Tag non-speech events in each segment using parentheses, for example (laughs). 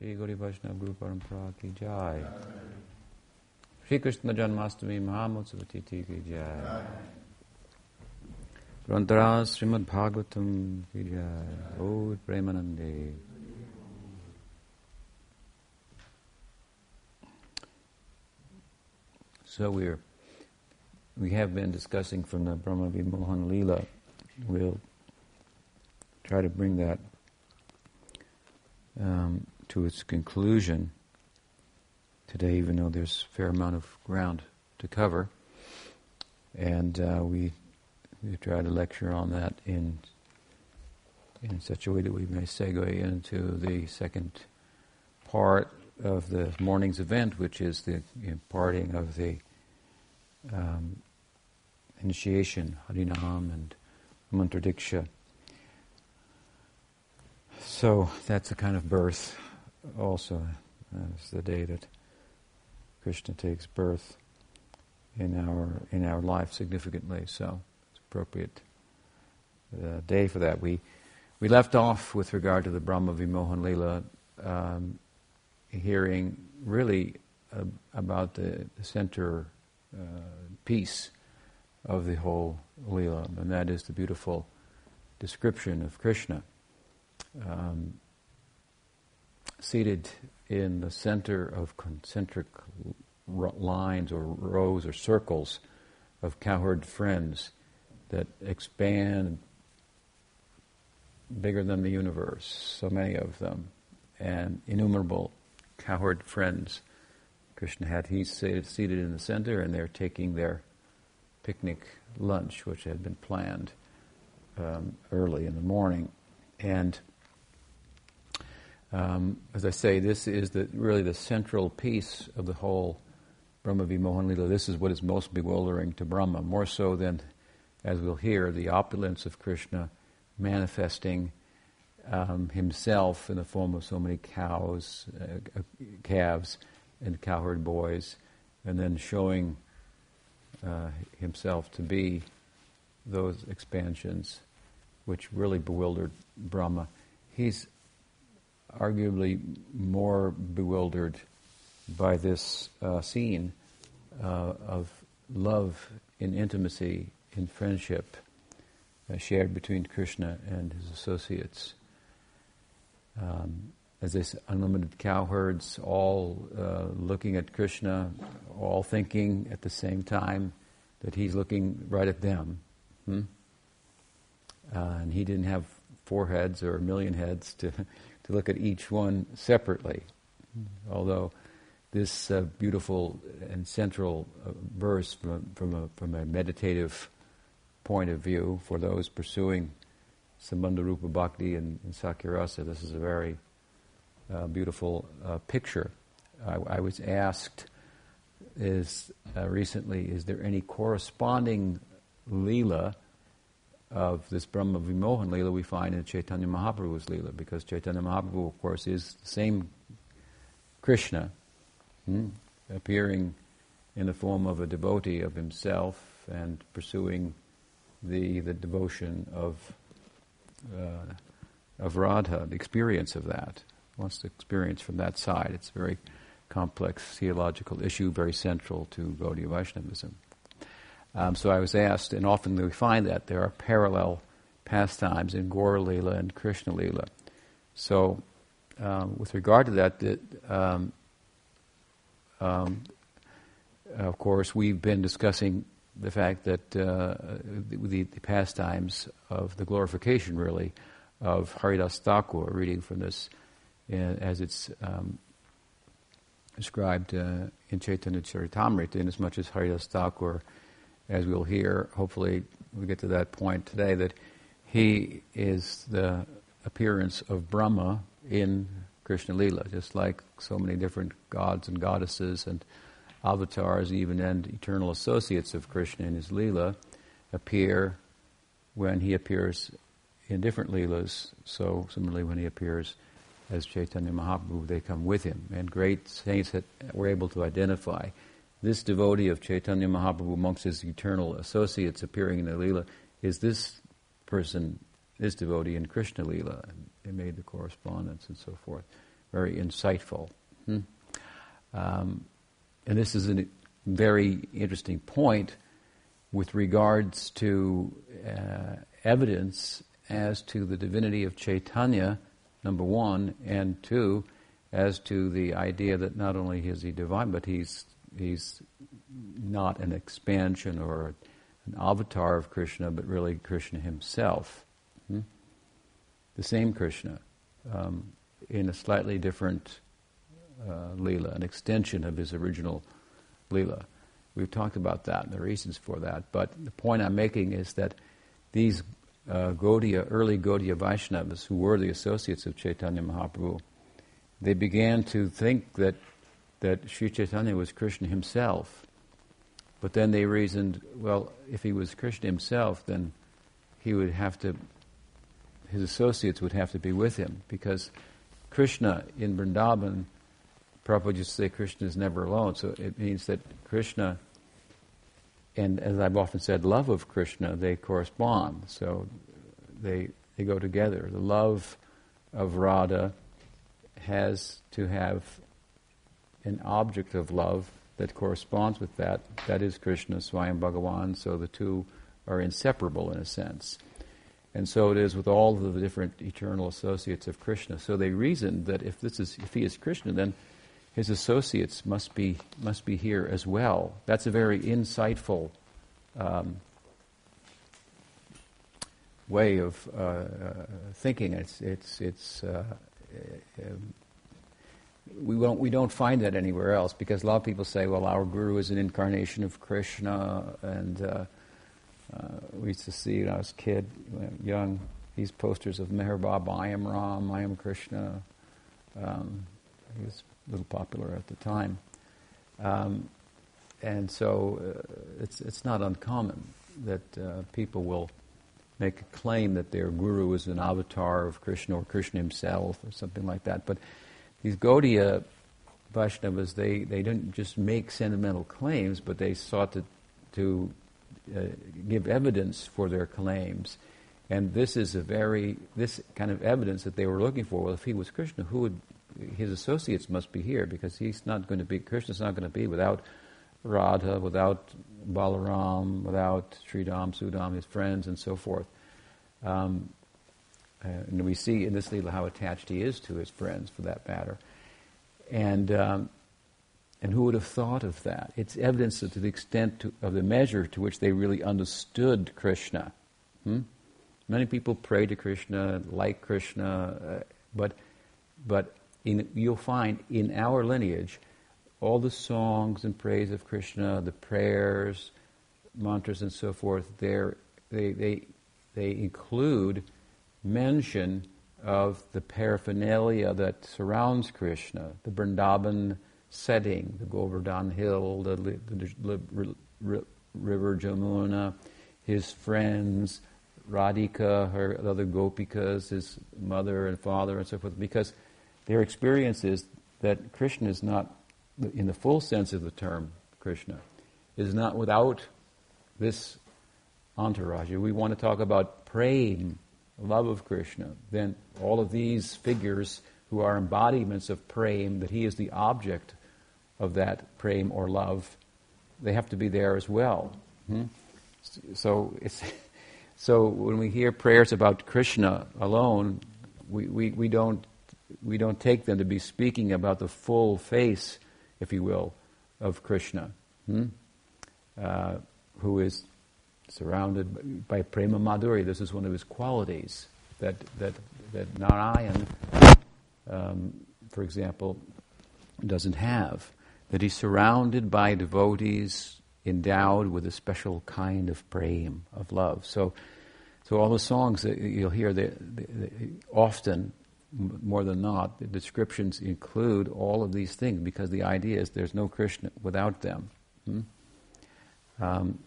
Shri Gauri Vaishnava Guru Parampara ki jai. Shri Krishna Janmastami Mahamotsavati ki jai. Granthraj Srimad Bhagavatam ki jai. O Premanande. So we're we have been discussing from the Brahma Vimohan Leela. We'll try to bring that um, to its conclusion today, even though there's a fair amount of ground to cover. And uh, we, we try to lecture on that in in such a way that we may segue into the second part of the morning's event, which is the imparting of the um, initiation, Harinam and Mantra Diksha. So that's a kind of birth also. It's the day that Krishna takes birth in our in our life significantly. So it's appropriate uh, day for that. We we left off with regard to the Brahma Vimohan Lila, um, hearing really uh, about the, the center uh, piece of the whole Lila, and that is the beautiful description of Krishna um, seated in the center of concentric lines or rows or circles of cowherd friends that expand bigger than the universe, so many of them, and innumerable cowherd friends. Krishna had, he's seated in the center, and they're taking their picnic lunch, which had been planned um, early in the morning. And um, as I say, this is the, really the central piece of the whole Brahma Vimohan Lila. This is what is most bewildering to Brahma, more so than, as we'll hear, the opulence of Krishna manifesting um, himself in the form of so many cows, uh, calves, and cowherd boys, and then showing uh, himself to be those expansions which really bewildered Brahma. He's arguably more bewildered by this uh, scene uh, of love in intimacy, in friendship, uh, shared between Krishna and his associates. Um, as this unlimited cowherds, all uh, looking at Krishna, all thinking at the same time that he's looking right at them. Hmm? Uh, and he didn't have four heads or a million heads to to look at each one separately. Although this uh, beautiful and central uh, verse from, from, a, from a meditative point of view for those pursuing Sambandha Rupa Bhakti and, and Sakhya-rasa, this is a very uh, beautiful uh, picture. I, I, was asked is uh, recently, is there any corresponding lila of this Brahma Vimohan Leela we find in Chaitanya Mahaprabhu's Leela, because Chaitanya Mahaprabhu, of course, is the same Krishna, hmm, appearing in the form of a devotee of himself and pursuing the, the devotion of, uh, of Radha, the experience of that. Wants to experience from that side. It's a very complex theological issue, very central to Gaudiya Vaishnavism. Um, so I was asked, and often we find that there are parallel pastimes in Gaur Leela and Krishna Leela. So, um, with regard to that, that um, um, of course, we've been discussing the fact that uh, the, the, pastimes of the glorification, really, of Haridas Thakur, reading from this uh, as it's um, described uh, in Chaitanya Charitamrita, in as much as Haridas Thakur as we'll hear, hopefully we get to that point today, that he is the appearance of Brahma in Krishna Lila, just like so many different gods and goddesses and avatars, even and eternal associates of Krishna in his Lila, appear when he appears in different Leelas. So similarly, when he appears as Chaitanya Mahaprabhu, they come with him. And great saints were able to identify this devotee of Chaitanya Mahaprabhu amongst his eternal associates appearing in the Leela is this person, this devotee in Krishna Leela. They made the correspondence and so forth. very insightful. Hmm? Um, and this is a very interesting point with regards to uh, evidence as to the divinity of Chaitanya, number one, and two, as to the idea that not only is he divine, but he's he's not an expansion or an avatar of Krishna, but really Krishna himself. Hmm? The same Krishna, um, in a slightly different uh, lila, an extension of his original lila. We've talked about that and the reasons for that. But the point I'm making is that these uh, Gaudiya, early Gaudiya Vaishnavas, who were the associates of Chaitanya Mahaprabhu, they began to think that, that Sri Chaitanya was Krishna himself. But then they reasoned, well, if he was Krishna himself, then he would have to, his associates would have to be with him, because Krishna in Vrindavan, Prabhupada used to say Krishna is never alone, so it means that Krishna and as I've often said, love of Krishna, they correspond. So they, they go together. The love of Radha has to have an object of love that corresponds with that. That is Krishna, Swayam Bhagavan, so the two are inseparable in a sense. And so it is with all of the different eternal associates of Krishna. So they reasoned that if this is if he is Krishna, then his associates must be must be here as well. That's a very insightful um, way of uh, uh, thinking. It's it's it's. Uh, um, we don't we don't find that anywhere else because a lot of people say, well, our guru is an incarnation of Krishna, and uh, uh, we used to see when I was a kid, young, these posters of Meher Baba, I am Ram, I am Krishna. Um, he was a little popular at the time. Um, and so uh, it's, it's not uncommon that uh, people will make a claim that their guru is an avatar of Krishna or Krishna himself or something like that. But these Gaudiya Vaishnavas, they, they didn't just make sentimental claims, but they sought to, to uh, give evidence for their claims. And this is a very, this kind of evidence that they were looking for. Well, if he was Krishna, who would, his associates must be here because he's not going to be, Krishna's not going to be without Radha, without Balaram, without Sridham, Sudam, his friends, and so forth. Um, and we see in this Leela how attached he is to his friends, for that matter. And, um, and who would have thought of that? It's evidence to the extent to, of the measure to which they really understood Krishna. Hmm? Many people pray to Krishna, like Krishna, uh, but, but in, you'll find in our lineage, all the songs and praise of Krishna, the prayers, mantras, and so forth, they they they include mention of the paraphernalia that surrounds Krishna, the Vrindavan setting, the Govardhan hill, the, the, river Jamuna, his friends, Radhika, her other gopikas, his mother and father, and so forth, because their experience is that Krishna is not in the full sense of the term, Krishna, is not without this entourage. We want to talk about prem, love of Krishna. Then all of these figures who are embodiments of prem, that he is the object of that prem or love, they have to be there as well. Hmm? So it's (laughs) so when we hear prayers about Krishna alone, we, we, we don't we don't take them to be speaking about the full face if you will, of Krishna, hmm? uh, who is surrounded by prema madhuri. This is one of his qualities that that that Narayan, um, for example, doesn't have. That he's surrounded by devotees endowed with a special kind of prema, of love. So, so all the songs that you'll hear, they, they, they often more than not, the descriptions include all of these things because the idea is there's no Krishna without them. Hmm? Um,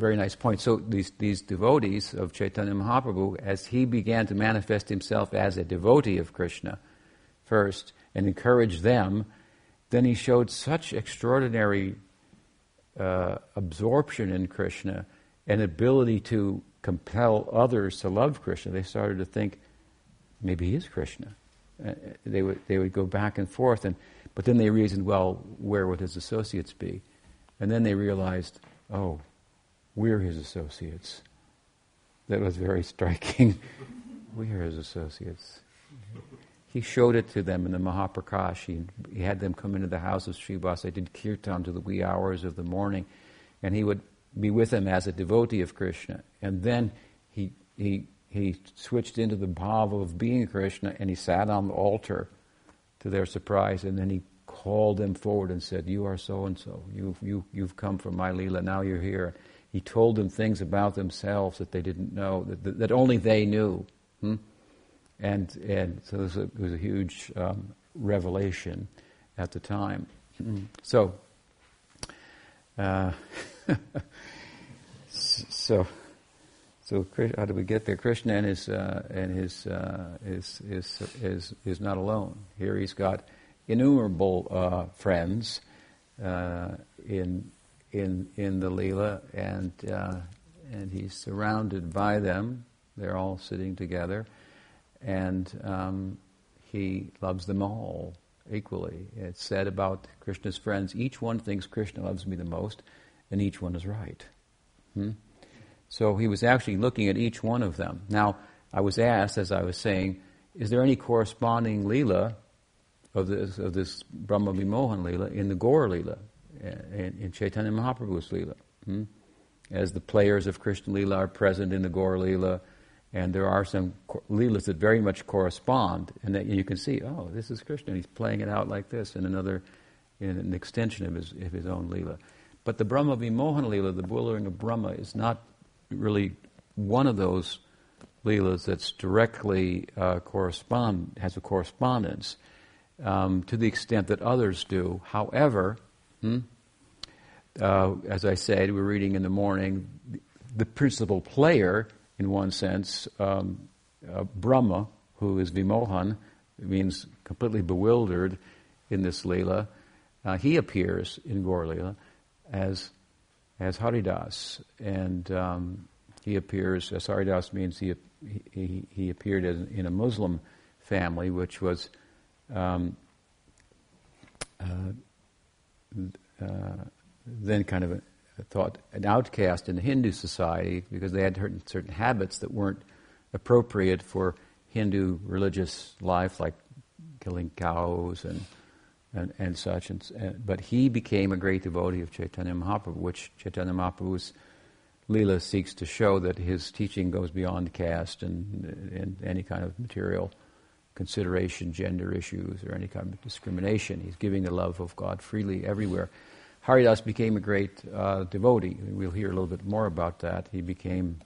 very nice point. So these, these devotees of Chaitanya Mahaprabhu, as he began to manifest himself as a devotee of Krishna first and encourage them, then he showed such extraordinary uh, absorption in Krishna and ability to compel others to love Krishna. They started to think, maybe he is Krishna. Uh, they would they would go back and forth, and but then they reasoned, well, where would his associates be? And then they realized, oh, we're his associates. That was very striking. (laughs) we are his associates. He showed it to them in the Mahaprakash. He, he had them come into the house of Srivas. They did kirtan to the wee hours of the morning, and he would be with them as a devotee of Krishna. And then he, he, he switched into the bhava of being Krishna, and he sat on the altar to their surprise, and then he called them forward and said, You are so and so. You've, you, you've come from my Leela, now you're here. He told them things about themselves that they didn't know, that, that, only they knew. Hmm? And, and so it was a, it was a huge um, revelation at the time. Hmm. So, uh, (laughs) so, so how do we get there? Krishna and his uh, and his, uh, is, is is is not alone. Here he's got innumerable uh, friends uh, in in in the lila, and uh, and he's surrounded by them. They're all sitting together, and um, he loves them all equally. It's said about Krishna's friends: each one thinks Krishna loves me the most, and each one is right. Hmm? So he was actually looking at each one of them. Now, I was asked, as I was saying, is there any corresponding lila of this, of this Brahma Vimohan lila in the Gaur lila, in, in Chaitanya Mahaprabhu's lila? Hmm? As the players of Krishna lila are present in the Gaur lila, and there are some leelas that very much correspond, and that you can see, oh, this is Krishna. He's playing it out like this in another, in an extension of his of his own leela. But the Brahma Vimohan leela, the bewildering of Brahma, is not really one of those leelas that's directly uh, correspond has a correspondence um, to the extent that others do. However, hmm, uh, as I said, we're reading in the morning, the principal player in one sense, um, uh, Brahma, who is Vimohan, means completely bewildered in this Leela, uh, he appears in Gaur as, as Haridas. And um, he appears, as Haridas means he, he, he appeared in a Muslim family, which was um, uh, then kind of a, thought an outcast in the Hindu society because they had certain habits that weren't appropriate for Hindu religious life, like killing cows and and, and such. And, and, but he became a great devotee of Chaitanya Mahaprabhu, which Chaitanya Mahaprabhu's Leela seeks to show that his teaching goes beyond caste and, and any kind of material consideration, gender issues, or any kind of discrimination. He's giving the love of God freely everywhere. Haridas became a great uh, devotee. We'll hear a little bit more about that. He became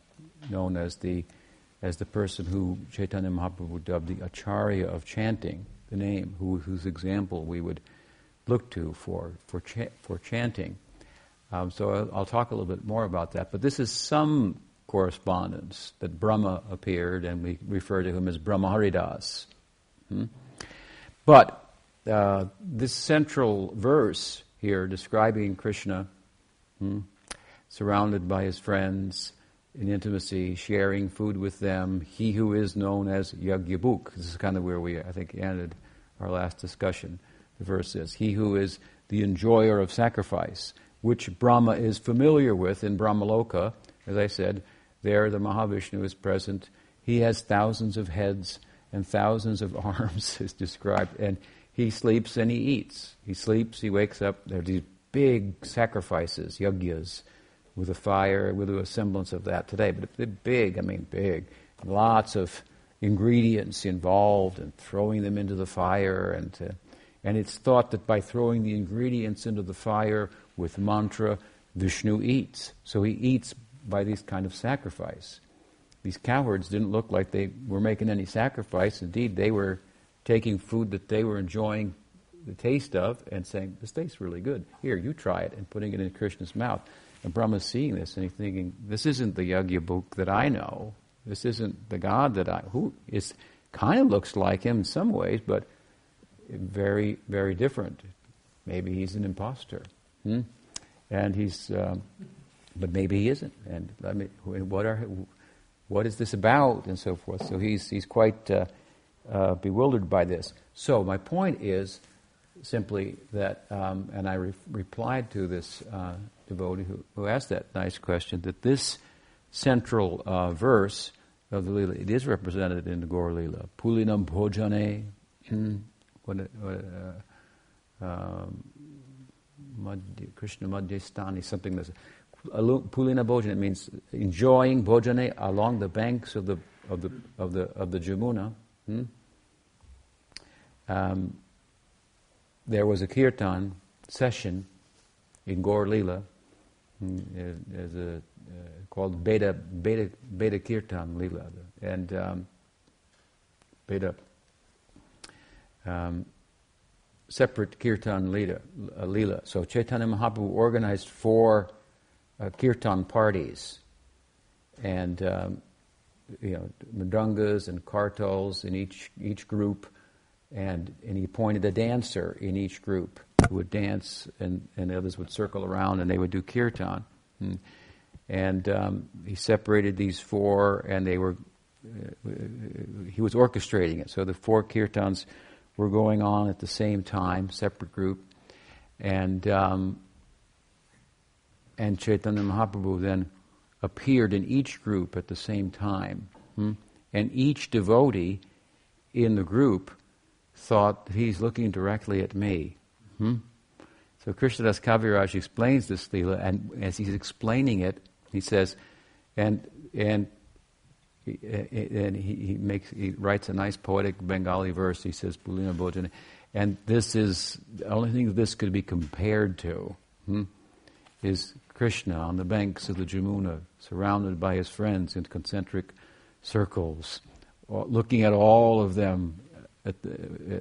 known as the as the person who Chaitanya Mahaprabhu dubbed the Acharya of chanting, the name, who, whose example we would look to for for cha- for chanting. Um, so I'll, I'll, talk a little bit more about that. But this is some correspondence that Brahma appeared, and we refer to him as Brahma Haridas. Hmm? But uh, this central verse here describing Krishna, hmm, surrounded by his friends in intimacy, sharing food with them. He who is known as Yagyabhuk. This is kind of where we, I think, ended our last discussion. The verse is, He who is the enjoyer of sacrifice, which Brahma is familiar with in Brahmaloka. As I said, there the Mahavishnu is present. He has thousands of heads and thousands of (laughs) arms, is described. And he sleeps and he eats. He sleeps, he wakes up. There are these big sacrifices, yagyas, with a fire. We'll do a semblance of that today, but they're big, I mean big. Lots of ingredients involved and throwing them into the fire. And, uh, and it's thought that by throwing the ingredients into the fire with mantra, Vishnu eats. So he eats by these kind of sacrifice. These cowherds didn't look like they were making any sacrifice. Indeed, they were taking food that they were enjoying the taste of and saying, This tastes really good. Here, you try it, and putting it in Krishna's mouth. And Brahma's seeing this and he's thinking, This isn't the Yagyabhuk that I know. This isn't the God that I who is kind of looks like him in some ways, but very, very different. Maybe he's an impostor. Hmm? And he's um, but maybe he isn't. And I mean, what are what is this about, and so forth. So he's he's quite uh, uh, bewildered by this. So my point is simply that, um, and I re- replied to this uh, devotee who, who, asked that nice question, that this central uh, verse of the Lila, it is represented in the Gaur Lila. Pulinam bhojane, hmm, uh, um, Krishna Madhyastani, something that's Pulina Bhojana means enjoying Bhojane along the banks of the of the of the of the Jamuna. Hmm? Um, there was a kirtan session in Gaur Lila, hmm, as a, uh, called Beta Beta Beta Kirtan Lila, and um, Beta um, separate Kirtan Lila, uh, Lila. So Chaitanya Mahaprabhu organized four uh, kirtan parties, and um, you know mridungas and kartals in each each group, and and he appointed a dancer in each group who would dance, and and the others would circle around, and they would do kirtan, and, and um, he separated these four, and they were uh, he was orchestrating it. So the four kirtans were going on at the same time, separate group, and um, and Chaitanya Mahaprabhu then appeared in each group at the same time. Hmm? And each devotee in the group thought he's looking directly at me. Hmm? So Krishnadas Kaviraj explains this lila, and as he's explaining it, he says, and and and he, he makes he writes a nice poetic Bengali verse. He says, "Pulina Bhojana," and this is the only thing this could be compared to hmm, is Krishna on the banks of the Jamuna, surrounded by his friends in concentric circles, looking at all of them at the,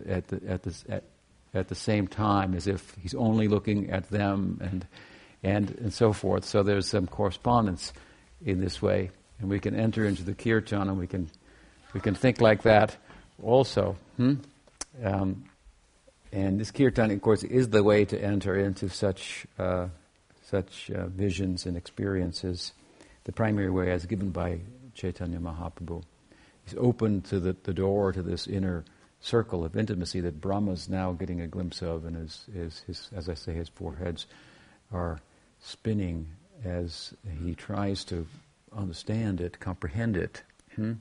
at the, at the, at, at the same time as if he's only looking at them and, and, and so forth. So there's some correspondence in this way. And we can enter into the kirtan and we can, we can think like that also. Hmm? Um, and this kirtan, of course, is the way to enter into such uh, such uh, visions and experiences the primary way as given by Chaitanya Mahaprabhu. He's opened to the, the door to this inner circle of intimacy that Brahma's now getting a glimpse of, and his, his, his, as I say, his foreheads are spinning as he tries to understand it, comprehend it. Hmm?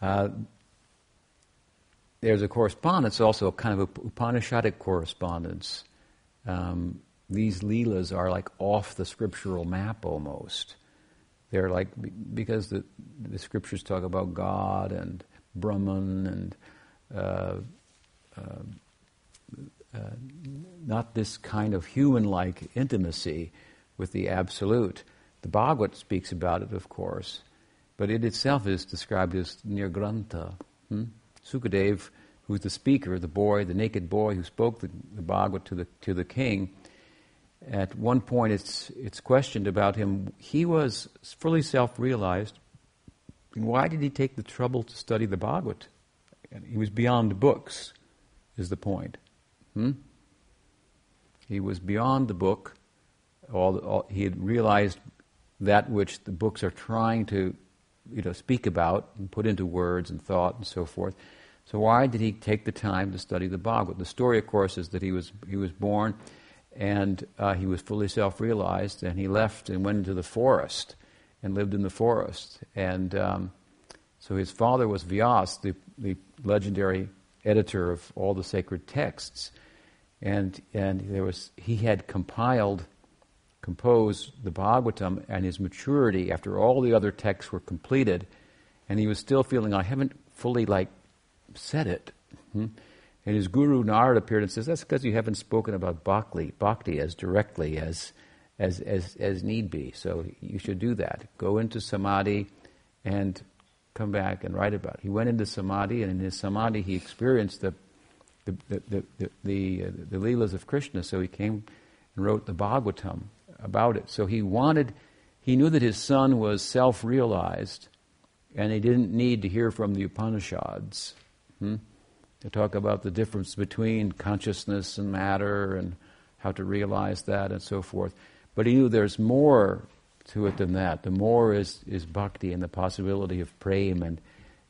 Uh, there's a correspondence, also a kind of a Upanishadic correspondence um, these leelas are like off the scriptural map almost. They're like because the the scriptures talk about God and Brahman and uh, uh, uh, not this kind of human-like intimacy with the absolute. The Bhagavad speaks about it, of course, but it itself is described as nirgrantha. Hmm? Sukadev who's the speaker, the boy, the naked boy who spoke the, the Bhagavad to the, to the king, at one point it's, it's questioned about him. He was fully self realized. Why did he take the trouble to study the Bhagavad? He was beyond books, is the point. Hmm? He was beyond the book. All, all, he had realized that which the books are trying to you know, speak about and put into words and thought and so forth. So why did he take the time to study the Bhagavad? The story, of course, is that he was he was born, and uh, he was fully self-realized, and he left and went into the forest and lived in the forest. And um, so his father was Vyas, the, the legendary editor of all the sacred texts, and and there was he had compiled, composed the Bhagavatam, and his maturity after all the other texts were completed, and he was still feeling I haven't fully like said it. Hmm? And his guru Narad appeared and says, That's because you haven't spoken about bhakti, bhakti as directly as, as, as, as need be. So you should do that. Go into samadhi and come back and write about it. He went into samadhi, and in his samadhi, he experienced the, the, the, the, the, the, uh, the Leelas of Krishna. So he came and wrote the Bhagavatam about it. So he wanted, he knew that his son was self realized, and he didn't need to hear from the Upanishads. Hmm? They talk about the difference between consciousness and matter and how to realize that and so forth. But he knew there's more to it than that. The more is, is bhakti and the possibility of prema and,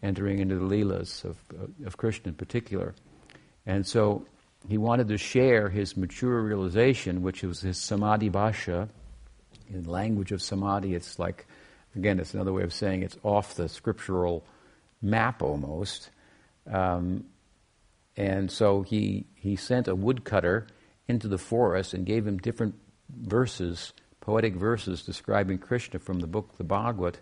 entering into the Leelas of, of Krishna in particular. And so he wanted to share his mature realization, which was his samadhi bhasha. In language of samadhi, it's like, again, it's another way of saying it's off the scriptural map almost. Um, and so he, he sent a woodcutter into the forest and gave him different verses, poetic verses describing Krishna from the book, the Bhagavad.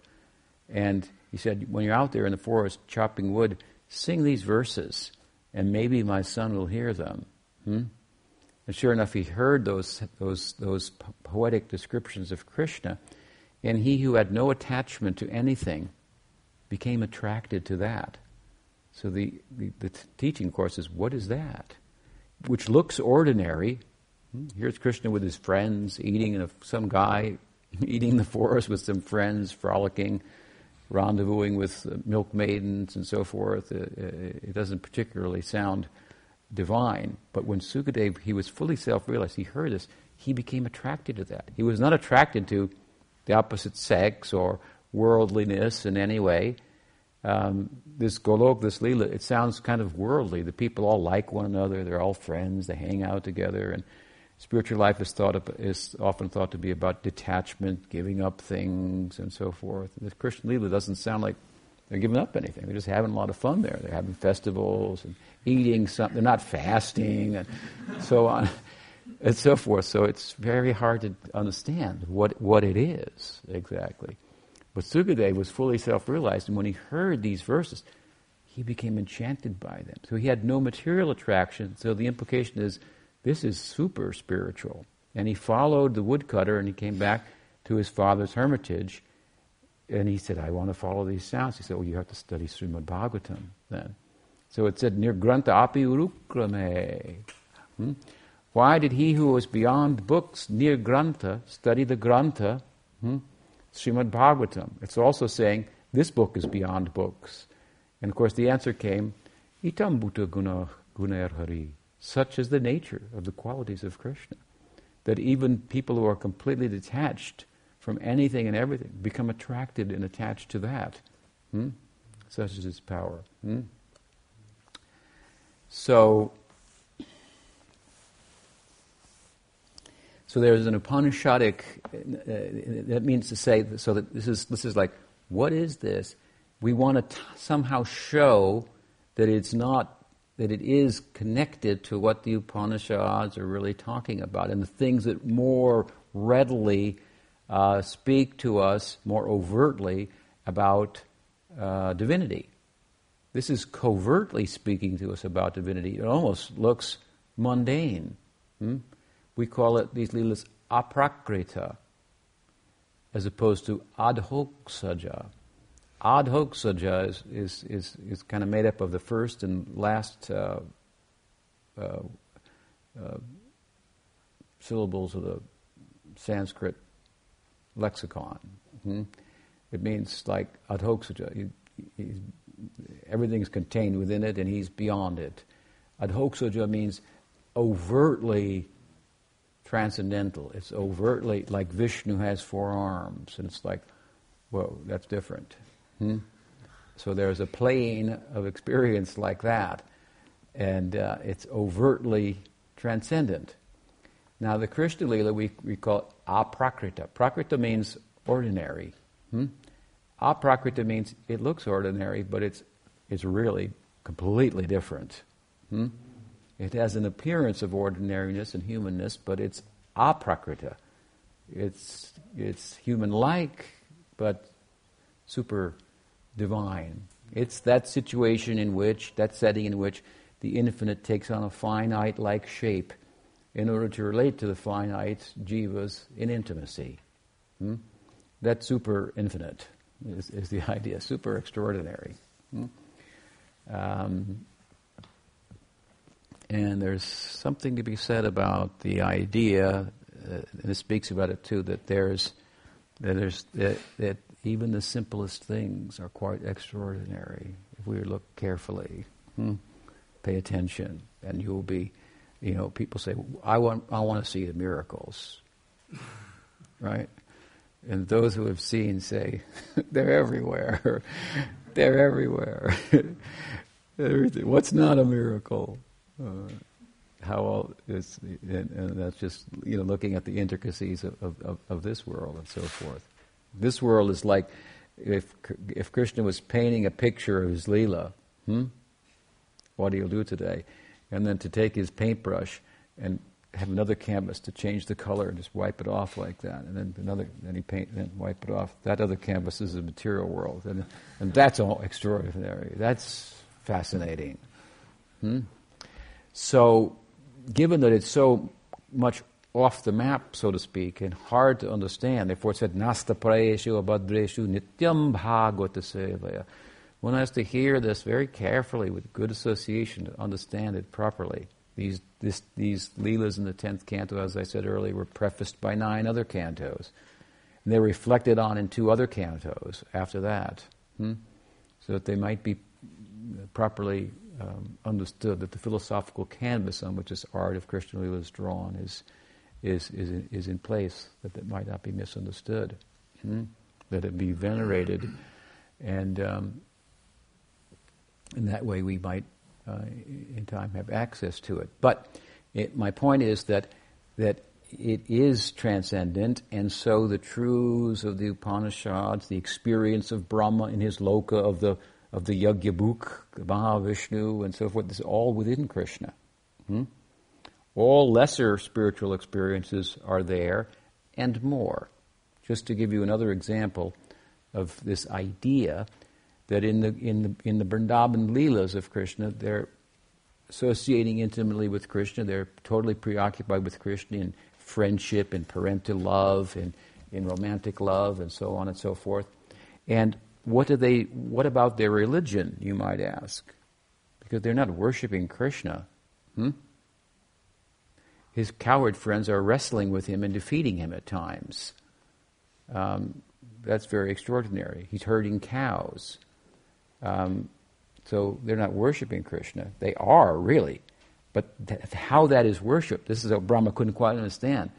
And he said, when you're out there in the forest chopping wood, sing these verses, and maybe my son will hear them. Hmm? And sure enough, he heard those, those, those poetic descriptions of Krishna, and he who had no attachment to anything became attracted to that. So the, the, the t- teaching course is what is that? Which looks ordinary. Hmm? Here's Krishna with his friends, eating and some guy (laughs) eating in the forest with some friends, frolicking, rendezvousing with uh, milk maidens and so forth. Uh, uh, it doesn't particularly sound divine. But when Sukadev, he was fully self-realized, he heard this, he became attracted to that. He was not attracted to the opposite sex or worldliness in any way. Um, this Golok, this Leela, it sounds kind of worldly. The people all like one another, they're all friends, they hang out together, and spiritual life is thought of, is often thought to be about detachment, giving up things, and so forth. The Krishna Leela doesn't sound like they're giving up anything. They're just having a lot of fun there. They're having festivals and eating something. They're not fasting and so on and so forth. So it's very hard to understand what, what it is exactly. But Sukadev was fully self-realized, and when he heard these verses, he became enchanted by them. So he had no material attraction. So the implication is, this is super spiritual. And he followed the woodcutter, and he came back to his father's hermitage, and he said, I want to follow these sounds. He said, well, you have to study Srimad Bhagavatam then. So it said, Nirgrantha api urukrame. Hmm? Why did he who was beyond books, near Grantha, study the Grantha? Hmm? Srimad Bhagavatam. It's also saying this book is beyond books. And of course, the answer came, Itam bhuta guna hari. Such is the nature of the qualities of Krishna. That even people who are completely detached from anything and everything become attracted and attached to that. Hmm? Such is his power. Hmm? So, So there's an Upanishadic, uh, that means to say, so that this is, this is like, what is this? We want to somehow show that it's not, that it is connected to what the Upanishads are really talking about and the things that more readily uh, speak to us more overtly about uh, divinity. This is covertly speaking to us about divinity. It almost looks mundane. Hmm? We call it these leelas aprakrita, as opposed to adhoksaja. Adhoksaja is, is, is, is kind of made up of the first and last uh, uh, uh, syllables of the Sanskrit lexicon. Mm-hmm. It means like adhoksaja. He, everything's contained within it and he's beyond it. Adhoksaja means overtly transcendental. It's overtly like Vishnu has four arms, and it's like, whoa, that's different. Hmm? So there's a plane of experience like that, and uh, it's overtly transcendent. Now, the Krishna Lila, we, we call it aprakrita. Prakrita means ordinary. Hmm? Aprakrita means it looks ordinary, but it's, it's really completely different. Hmm? It has an appearance of ordinariness and humanness, but it's aprakrita. It's, it's human-like, but super divine. It's that situation in which, that setting in which the infinite takes on a finite-like shape in order to relate to the finite jivas in intimacy. Hmm? That super infinite is, is, the (laughs) idea, super extraordinary. Hmm? Um, and there's something to be said about the idea, uh, and it speaks about it too, that there's that there's that, that even the simplest things are quite extraordinary if we look carefully, hmm? pay attention, and you will be. You know, people say, "I want, I want to see the miracles," (laughs) right? And those who have seen say, (laughs) "They're everywhere." (laughs) They're everywhere. What's not a miracle? Uh, how all is, and, and, that's just you know looking at the intricacies of, of, of, this world and so forth. This world is like if if Krishna was painting a picture of his lila, hmm? what do you do today, and then to take his paintbrush and have another canvas to change the color and just wipe it off like that, and then another, then he paint, then wipe it off. That other canvas is the material world, and and that's all extraordinary. That's fascinating. Hmm? So given that it's so much off the map, so to speak, and hard to understand, therefore it said, Nasta praeshu abhadreshu nityam bhagavata. One has to hear this very carefully with good association to understand it properly. These, this, these Leelas in the 10th canto, as I said earlier, were prefaced by nine other cantos. And they're reflected on in two other cantos after that, hmm? so that they might be properly um, understood that the philosophical canvas on which this art of Krishna Lila is drawn is, is, is, in, is in place, that it might not be misunderstood, hmm? that it be venerated, and um, in that way we might, uh, in time, have access to it. But it, my point is that, that it is transcendent, and so the truths of the Upanishads, the experience of Brahma in his loka of the of the Yajna the Mahavishnu, and so forth. This is all within Krishna. Hmm? All lesser spiritual experiences are there, and more. Just to give you another example of this idea that in the in the in the Vrindavan Leelas of Krishna, they're associating intimately with Krishna. They're totally preoccupied with Krishna in friendship, in parental love, in in romantic love, and so on and so forth. And what do they? What about their religion? You might ask, because they're not worshiping Krishna. Hmm? His coward friends are wrestling with him and defeating him at times. Um, that's very extraordinary. He's herding cows. Um, so they're not worshiping Krishna. They are, really. But th- how that is worshipped, this is what Brahma couldn't quite understand.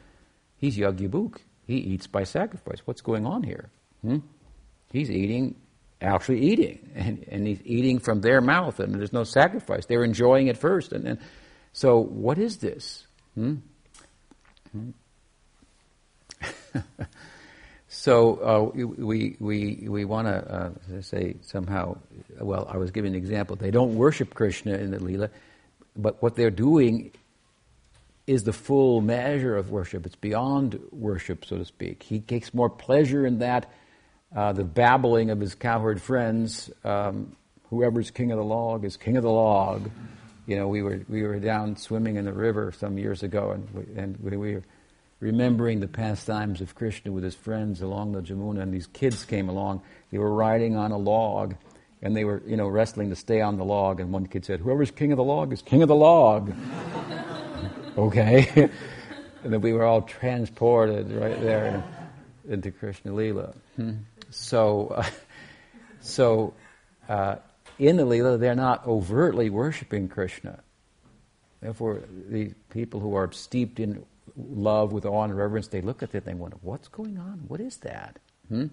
He's Yagyabhuk. He eats by sacrifice. What's going on here? Hmm? He's eating, actually eating, and, and he's eating from their mouth, and there's no sacrifice. They're enjoying it first. And, and so, what is this? Hmm? Hmm? (laughs) so uh, we we we want to uh, say somehow. Well, I was giving an example. They don't worship Krishna in the lila, but what they're doing is the full measure of worship. It's beyond worship, so to speak. He takes more pleasure in that uh, the babbling of his cowherd friends. Um, whoever's king of the log is king of the log. You know, we were we were down swimming in the river some years ago, and we, and we, we were remembering the pastimes of Krishna with his friends along the Jamuna, and these kids came along. They were riding on a log, and they were you know wrestling to stay on the log. And one kid said, "Whoever's king of the log is king of the log." (laughs) okay, (laughs) and then we were all transported right there into Krishna Lila. Hmm. So, uh, (laughs) so uh, in the Leela, they're not overtly worshiping Krishna. Therefore, the people who are steeped in love with awe and reverence, they look at it and they wonder, what's going on? What is that? Hmm?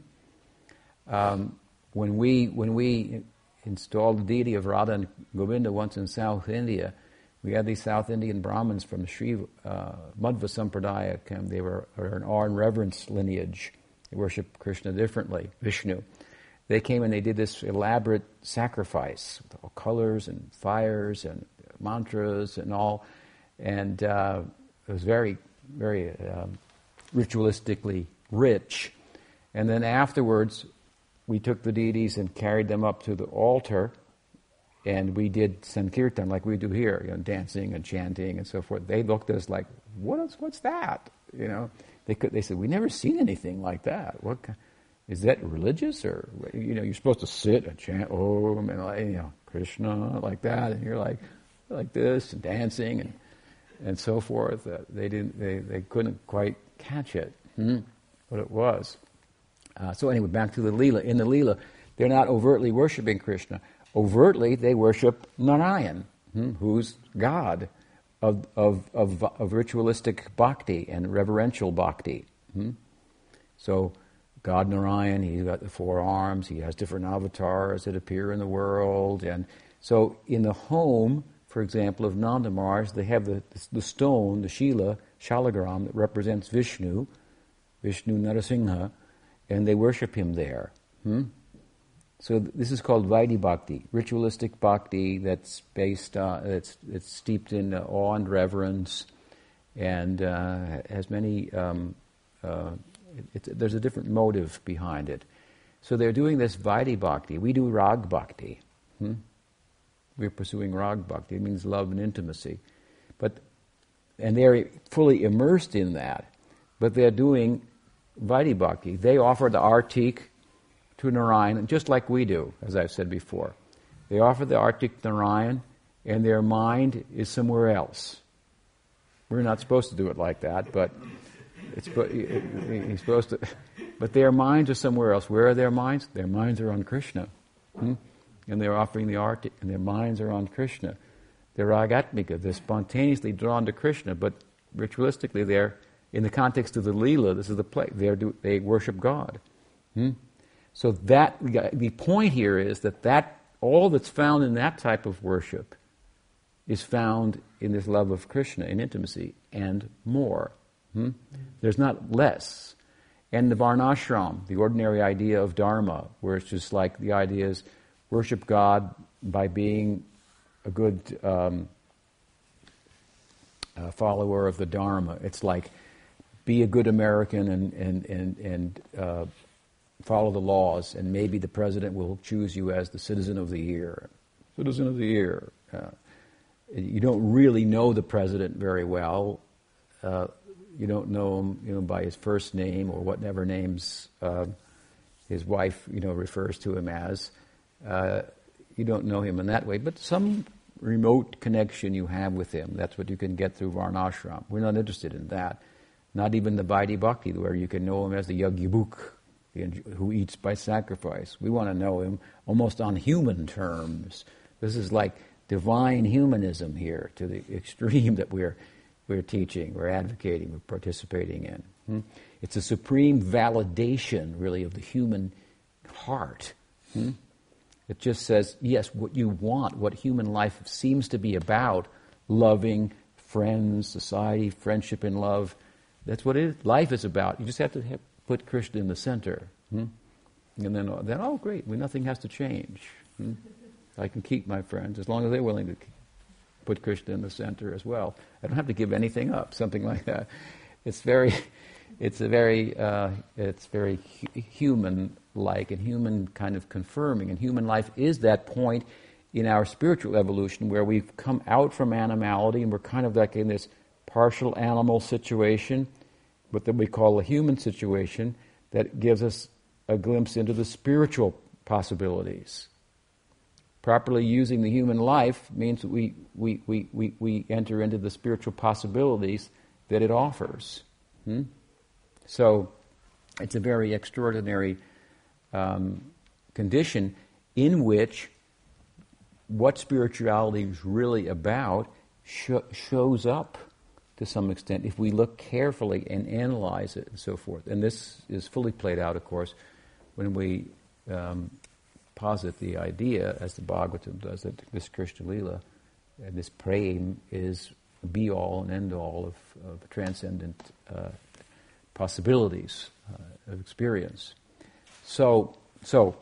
Um, when we when we installed the deity of Radha and Govinda once in South India, we had these South Indian Brahmins from Sri uh, Madhva Sampradaya. They were, were an awe and reverence lineage. They worship Krishna differently, Vishnu. They came and they did this elaborate sacrifice with all colors and fires and mantras and all. And uh, it was very, very um, ritualistically rich. And then afterwards, we took the deities and carried them up to the altar, and we did sankirtan like we do here, you know, dancing and chanting and so forth. They looked at us like, "What is? What's that?" You know. They, could, they said, we never seen anything like that. What is that religious or you know you're supposed to sit and chant Om and like, you know Krishna like that, and you're like like this and dancing and and so forth. Uh, they didn't they, they couldn't quite catch it hmm, what it was. Uh, so anyway, back to the lila. In the lila, they're not overtly worshiping Krishna. Overtly, they worship Narayan, hmm, who's God of, of, of, of ritualistic bhakti and reverential bhakti. Hmm? So God Narayan, he's got the four arms, he has different avatars that appear in the world. And so in the home, for example, of Nanda Maharaj, they have the, the stone, the Shila, Shalagram, that represents Vishnu, Vishnu Narasingha, and they worship him there. Hmm? So this is called Vaidhi Bhakti, ritualistic bhakti that's based on, it's steeped in awe and reverence and uh, has many, um, uh, it, there's a different motive behind it. So they're doing this Vaidhi Bhakti. We do Rag Bhakti. Hmm? We're pursuing Rag Bhakti. It means love and intimacy. But, and they're fully immersed in that. But they're doing Vaidhi Bhakti. They offer the Artik to Narayan, just like we do, as I've said before. They offer the Artik Narayan, and their mind is somewhere else. We're not supposed to do it like that, but it's he's supposed to. (laughs) But their minds are somewhere else. Where are their minds? Their minds are on Krishna, hmm? and they're offering the Artik, and their minds are on Krishna. They're ragatmika. They're spontaneously drawn to Krishna, but ritualistically, they're in the context of the lila. This is the play. They they worship God. Hmm? So that the point here is that that all that's found in that type of worship is found in this love of Krishna, in intimacy, and more. Hmm? There's not less. And the Varnashram, the ordinary idea of Dharma, where it's just like the idea is worship God by being a good um, uh, follower of the Dharma. It's like be a good American and, and, and, and uh, follow the laws, and maybe the president will choose you as the citizen of the year. Citizen of the year. Uh, you don't really know the president very well. Uh, you don't know him, you know, by his first name or whatever names uh, his wife, you know, refers to him as. Uh, you don't know him in that way, but some remote connection you have with him. That's what you can get through Varnashram. We're not interested in that. Not even the Vaidhi Bhakti, where you can know him as the Yagyabhuk, who eats by sacrifice. We want to know him almost on human terms. This is like divine humanism here to the (laughs) extreme that we're, we're teaching, we're advocating, we're participating in. Hmm? It's a supreme validation, really, of the human heart. Hmm? It just says, yes, what you want, what human life seems to be about, loving friends, society, friendship, and love. That's what life is about. You just have to have, put Krishna in the center. Hmm? And then, then, oh, great, well, nothing has to change. Hmm? I can keep my friends as long as they're willing to put Krishna in the center as well. I don't have to give anything up, something like that. It's very, it's a very, uh, it's very hu- human-like and human kind of confirming. And human life is that point in our spiritual evolution where we've come out from animality and we're kind of like in this partial animal situation, but that we call a human situation that gives us a glimpse into the spiritual possibilities properly using the human life means we, we, we, we, we enter into the spiritual possibilities that it offers. Hmm? So it's a very extraordinary um, condition in which what spirituality is really about sh- shows up to some extent if we look carefully and analyze it and so forth. And this is fully played out, of course, when we um, posit the idea, as the Bhagavatam does, that this Krishna Lila, and this praying is be all and end all of, of transcendent uh, possibilities uh, of experience. So, so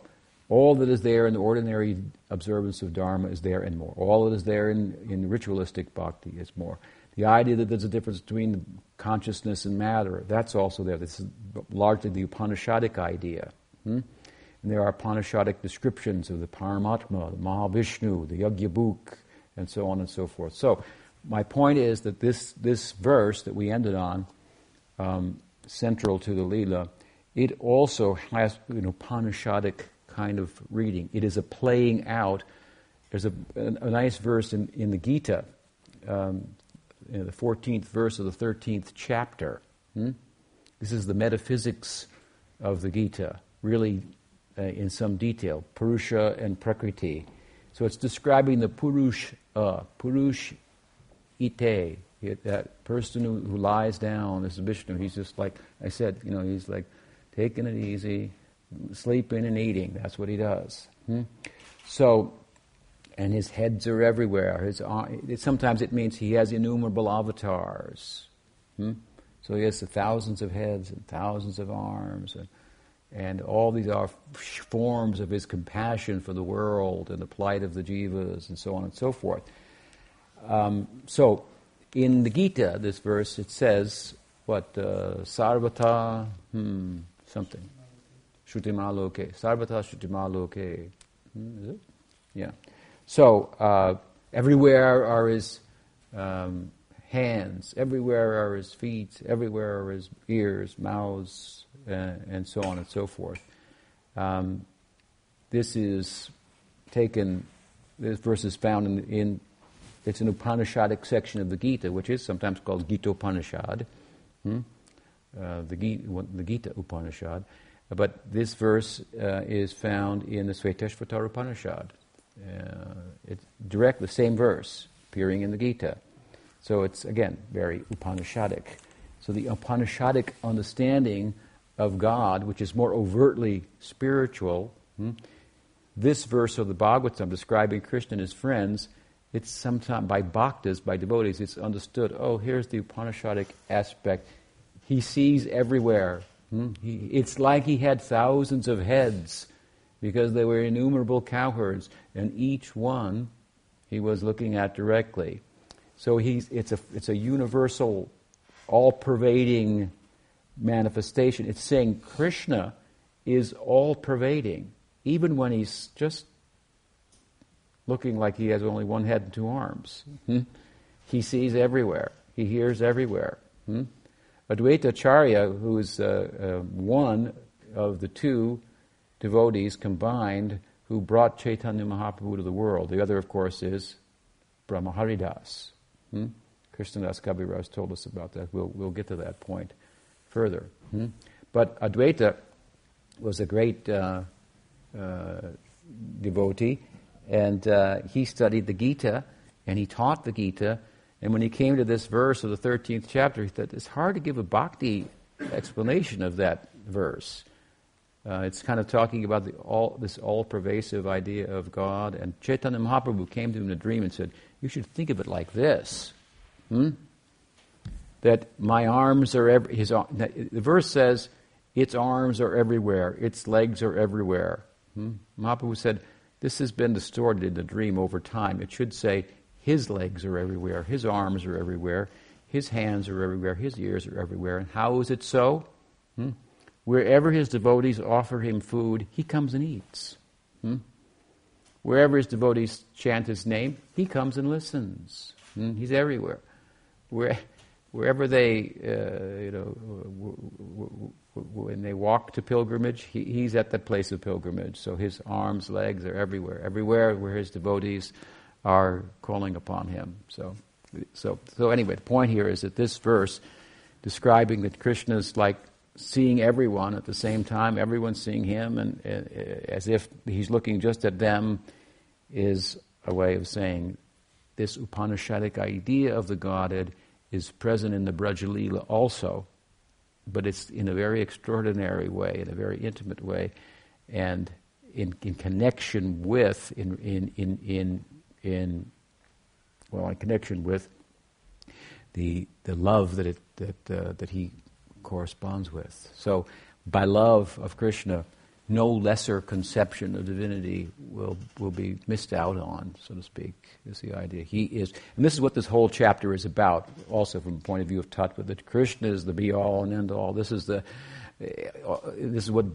all that is there in the ordinary observance of Dharma is there and more. All that is there in, in ritualistic bhakti is more. The idea that there's a difference between consciousness and matter, that's also there. This is largely the Upanishadic idea. Hmm? And there are Upanishadic descriptions of the Paramatma, the Mahavishnu, the Yagyabhuk, and so on and so forth. So, my point is that this, this verse that we ended on, um, central to the Leela, it also has an Upanishadic kind of reading. It is a playing out. There's a, a, a nice verse in, in the Gita, um, in the 14th verse of the 13th chapter. Hmm? This is the metaphysics of the Gita, really uh, in some detail, Purusha and Prakriti. So it's describing the Purush, uh, Purush Ite, that person who, who lies down, this is Vishnu, he's just like, I said, you know, he's like taking it easy, sleeping and eating. That's what he does. Hmm? So, and his heads are everywhere. His, sometimes it means he has innumerable avatars. Hmm? So he has thousands of heads and thousands of arms, and, and all these are forms of his compassion for the world and the plight of the jivas, and so on and so forth. Um, so, in the Gita, this verse, it says, what, uh, sarvata, hmm, something. Shrutimaloke. Sarvata Shrutimaloke. Hmm, is it? Yeah. So, uh, everywhere are his um, hands, everywhere are his feet, everywhere are his ears, mouths, uh, and so on and so forth. Um, this is taken, this verse is found in, in, it's an Upanishadic section of the Gita, which is sometimes called Gita Upanishad, hmm? uh, the, Gita, the Gita Upanishad. But this verse uh, is found in the Svetashvatara Upanishad. Uh, it's direct, the same verse appearing in the Gita. So it's, again, very Upanishadic. So the Upanishadic understanding of God, which is more overtly spiritual, hmm, this verse of the Bhagavatam describing Krishna and his friends, it's sometimes by bhaktas, by devotees, it's understood, oh, here's the Upanishadic aspect. He sees everywhere. Hmm? He, it's like he had thousands of heads because there were innumerable cowherds, and each one he was looking at directly. So he's, it's, a, it's a universal, all pervading manifestation. It's saying Krishna is all pervading, even when he's just looking like he has only one head and two arms. Hmm? He sees everywhere, he hears everywhere. Hmm? Advaita Acharya, who is uh, uh, one of the two devotees combined who brought Chaitanya Mahaprabhu to the world, the other, of course, is Brahmaharidas. Hmm? Krishnadas Kaviraj told us about that. We'll, we'll get to that point further. Hmm? But Advaita was a great uh, uh, devotee, and uh, he studied the Gita, and he taught the Gita. And when he came to this verse of the 13th chapter, he thought it's hard to give a bhakti explanation of that verse. Uh, it's kind of talking about the all, this all-pervasive idea of God. And Chaitanya Mahaprabhu came to him in a dream and said, you should think of it like this. Hmm? That my arms are every, his, the verse says, its arms are everywhere, its legs are everywhere. Hmm? Mahaprabhu said, this has been distorted in the dream over time. It should say, his legs are everywhere, his arms are everywhere, his hands are everywhere, his ears are everywhere. And how is it so? Hmm? Wherever his devotees offer him food, he comes and eats. Hmm? Wherever his devotees chant his name, he comes and listens. Hmm? He's everywhere. Where, wherever they, uh, you know, when they walk to pilgrimage, he, he's at the place of pilgrimage. So his arms, legs are everywhere. Everywhere where his devotees are calling upon him. So, so, so anyway, the point here is that this verse describing that Krishna is like seeing everyone at the same time, everyone seeing him, and uh, as if he's looking just at them, is a way of saying this Upanishadic idea of the Godhead is present in the Brajalila also, but it's in a very extraordinary way, in a very intimate way, and in, in connection with, in, in, in, in, in, well, in connection with the, the love that, it, that, uh, that he corresponds with. So, by love of Krishna, no lesser conception of divinity will, will be missed out on, so to speak, is the idea. He is, and this is what this whole chapter is about, also from the point of view of Tattva, that Krishna is the be all and end all. This is, the, uh, this is what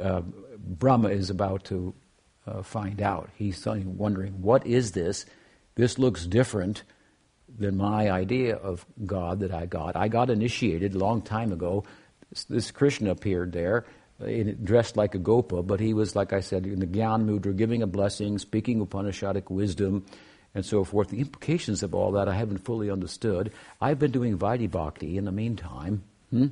uh, Brahma is about to uh, find out. He's wondering, what is this? This looks different than my idea of God that I got. I got initiated a long time ago. This, Krishna appeared there dressed like a gopa, but he was, like I said, in the Gyan Mudra, giving a blessing, speaking Upanishadic wisdom, and so forth. The implications of all that I haven't fully understood. I've been doing Vaidhi Bhakti in the meantime. Hmm?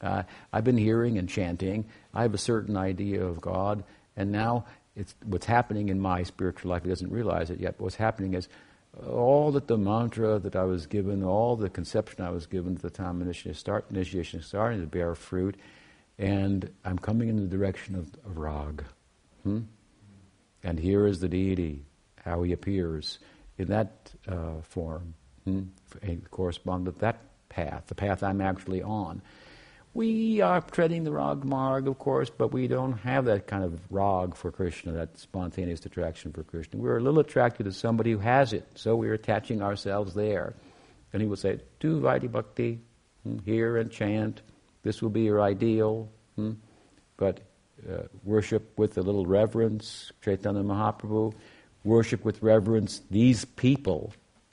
Uh, I've been hearing and chanting. I have a certain idea of God, and now it's what's happening in my spiritual life. He doesn't realize it yet, but what's happening is all that the mantra that I was given, all the conception I was given at the time initiation, start, initiation starting to bear fruit and I'm coming in the direction of, of Rag. Hmm? And here is the deity, how he appears in that uh, form, hmm? correspond to that path, the path I'm actually on. We are treading the rag marg, of course, but we don't have that kind of rag for Krishna, that spontaneous attraction for Krishna. We're a little attracted to somebody who has it, so we're attaching ourselves there. And he will say, Do Vaidhi Bhakti, hmm, hear and chant, this will be your ideal. Hmm? But uh, worship with a little reverence, Chaitanya Mahaprabhu, worship with reverence these people,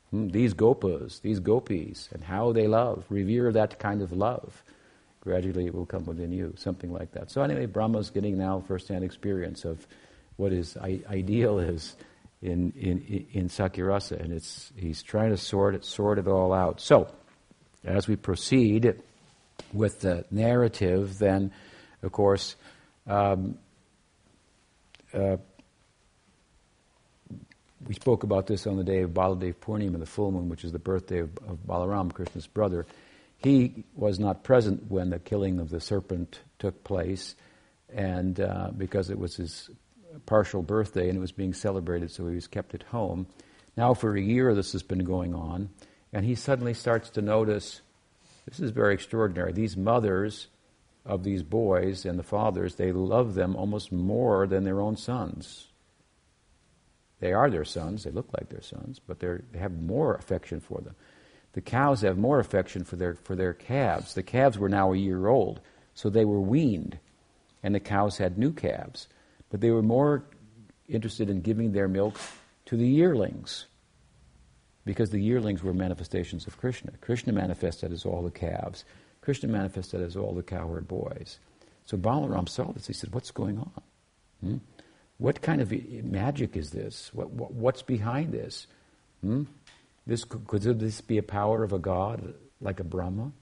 hmm, these gopas, these gopis, and how they love, revere that kind of love gradually it will come within you, something like that. So anyway, Brahma's getting now first-hand experience of what his ideal is in, in, in Sakhyarasa, and it's, he's trying to sort it, sort it all out. So, as we proceed with the narrative, then, of course, um, uh, we spoke about this on the day of Baladev Purnima, the full moon, which is the birthday of, of Balaram, Krishna's brother. He was not present when the killing of the serpent took place, and uh, because it was his partial birthday and it was being celebrated, so he was kept at home. Now, for a year, this has been going on, and he suddenly starts to notice this is very extraordinary. These mothers of these boys and the fathers, they love them almost more than their own sons. They are their sons, they look like their sons, but they have more affection for them. The cows have more affection for their, for their calves. The calves were now a year old, so they were weaned, and the cows had new calves. But they were more interested in giving their milk to the yearlings, because the yearlings were manifestations of Krishna. Krishna manifested as all the calves. Krishna manifested as all the cowherd boys. So Balaram saw this. He said, What's going on? Hmm? What kind of magic is this? What, what, what's behind this? Hmm? This, could this be a power of a god like a Brahma?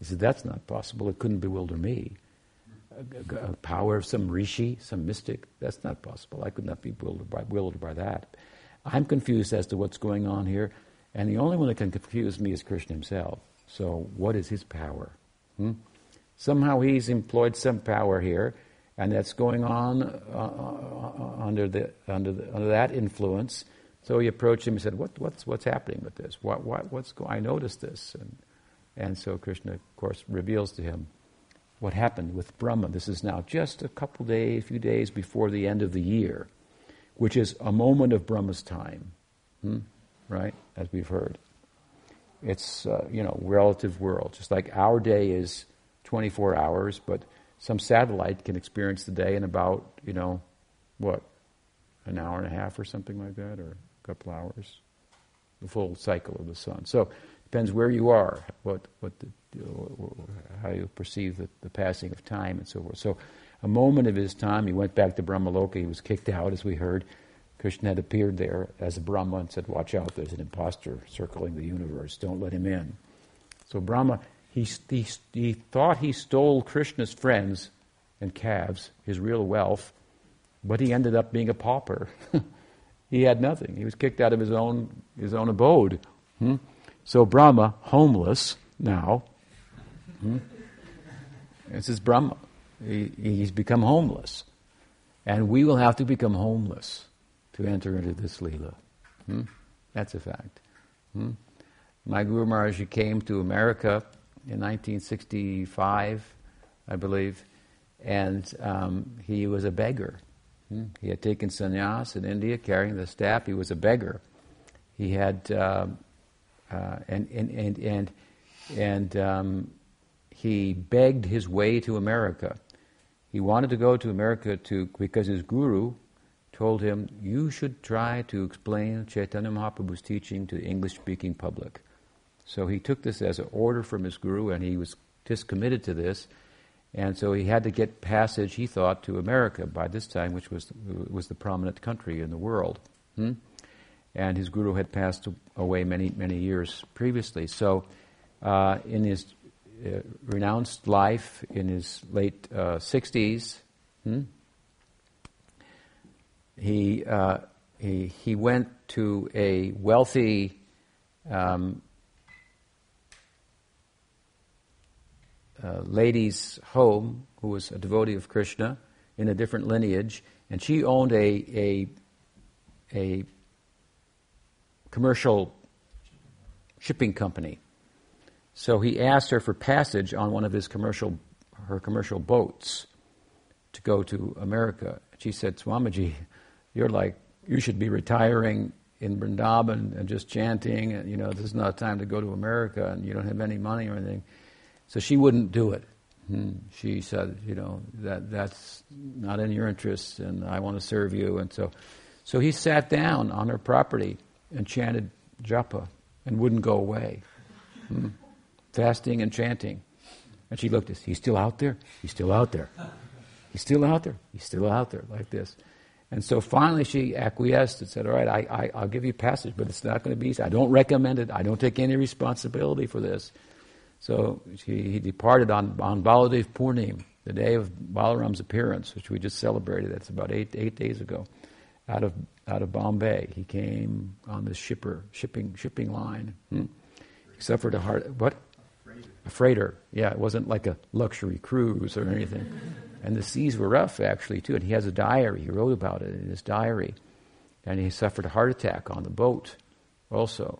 He said, That's not possible. It couldn't bewilder me. A, a, a power of some rishi, some mystic, that's not possible. I could not be bewildered by, bewildered by that. I'm confused as to what's going on here, and the only one that can confuse me is Krishna himself. So, what is his power? Hmm? Somehow he's employed some power here, and that's going on uh, uh, under, the, under, the, under that influence so he approached him and said, what, what's, what's happening with this? What, what, what's go- I noticed this. And, and so Krishna, of course, reveals to him what happened with Brahma. This is now just a couple days, a few days before the end of the year, which is a moment of Brahma's time, hmm? right? As we've heard. It's, uh, you know, relative world. Just like our day is 24 hours, but some satellite can experience the day in about, you know, what, an hour and a half or something like that, or couple hours, the full cycle of the sun. So depends where you are, what, what the, how you perceive the, the, passing of time and so forth. So a moment of his time, he went back to Brahmaloka. He was kicked out, as we heard. Krishna had appeared there as a Brahma and said, "Watch out! There's an impostor circling the universe. Don't let him in." So Brahma, he, he, he thought he stole Krishna's friends and calves, his real wealth, but he ended up being a pauper. (laughs) He had nothing. He was kicked out of his own, his own abode. Hmm? So Brahma, homeless now, hmm? this is Brahma. He, he's become homeless. And we will have to become homeless to enter into this Leela. Hmm? That's a fact. Hmm? My Guru Maharaj came to America in 1965, I believe, and um, he was a beggar. Hmm? He had taken sannyas in India, carrying the staff. He was a beggar. He had, uh, uh, and, and, and, and, and um, he begged his way to America. He wanted to go to America to, because his guru told him, You should try to explain Chaitanya Mahaprabhu's teaching to the English speaking public. So he took this as an order from his guru, and he was just committed to this. And so he had to get passage, he thought, to America by this time, which was, was the prominent country in the world. Hmm? And his guru had passed away many, many years previously. So uh, in his uh, renounced life, in his late uh, 60s, hmm? he, uh, he, he went to a wealthy um, a lady's home who was a devotee of Krishna in a different lineage, and she owned a, a, a commercial shipping company. So he asked her for passage on one of his commercial, her commercial boats to go to America. She said, Swamiji, you're like, you should be retiring in Vrindavan and just chanting, and you know, this is not a time to go to America, and you don't have any money or anything. So she wouldn't do it. Hmm. She said, you know, that that's not in your interest, and I want to serve you. And so, so he sat down on her property and chanted japa and wouldn't go away, hmm. fasting and chanting. And she looked at us. He's still out there. He's still out there. He's still out there. He's still out there, like this. And so finally she acquiesced and said, All right, I, I, will give you passage, but it's not going to be easy. I don't recommend it. I don't take any responsibility for this. So she, he departed on, on Baladev Purnim, the day of Balaram's appearance, which we just celebrated. That's about eight, eight days ago, out of, out of Bombay. He came on this shipper, shipping, shipping line. Hmm. He suffered a heart, what? A freighter. Yeah, it wasn't like a luxury cruise or anything. And the seas were rough, actually, too. And he has a diary. He wrote about it in his diary. And he suffered a heart attack on the boat also.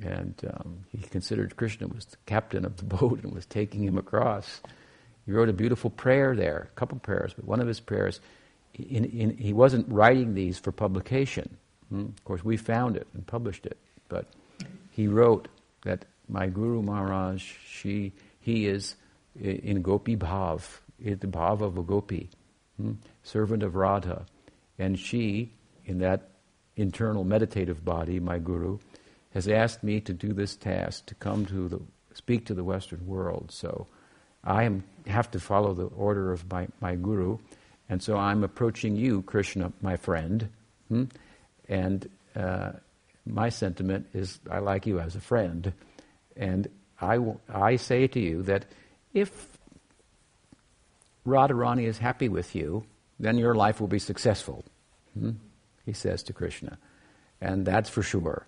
And um, he considered Krishna was the captain of the (laughs) boat and was taking him across. He wrote a beautiful prayer there, a couple prayers, but one of his prayers, in, in, he wasn't writing these for publication. Hmm? Of course, we found it and published it. But he wrote that my Guru Maharaj, she, he is in Gopi Bhav, in the bhava of a gopi, hmm, servant of Radha. And she, in that internal meditative body, my guru, has asked me to do this task, to come to the, speak to the Western world. So I am, have to follow the order of my, my guru. And so I'm approaching you, Krishna, my friend. Hmm? And uh, my sentiment is I like you as a friend. And I, w- I say to you that if Radharani is happy with you, then your life will be successful, hmm? he says to Krishna. And that's for sure.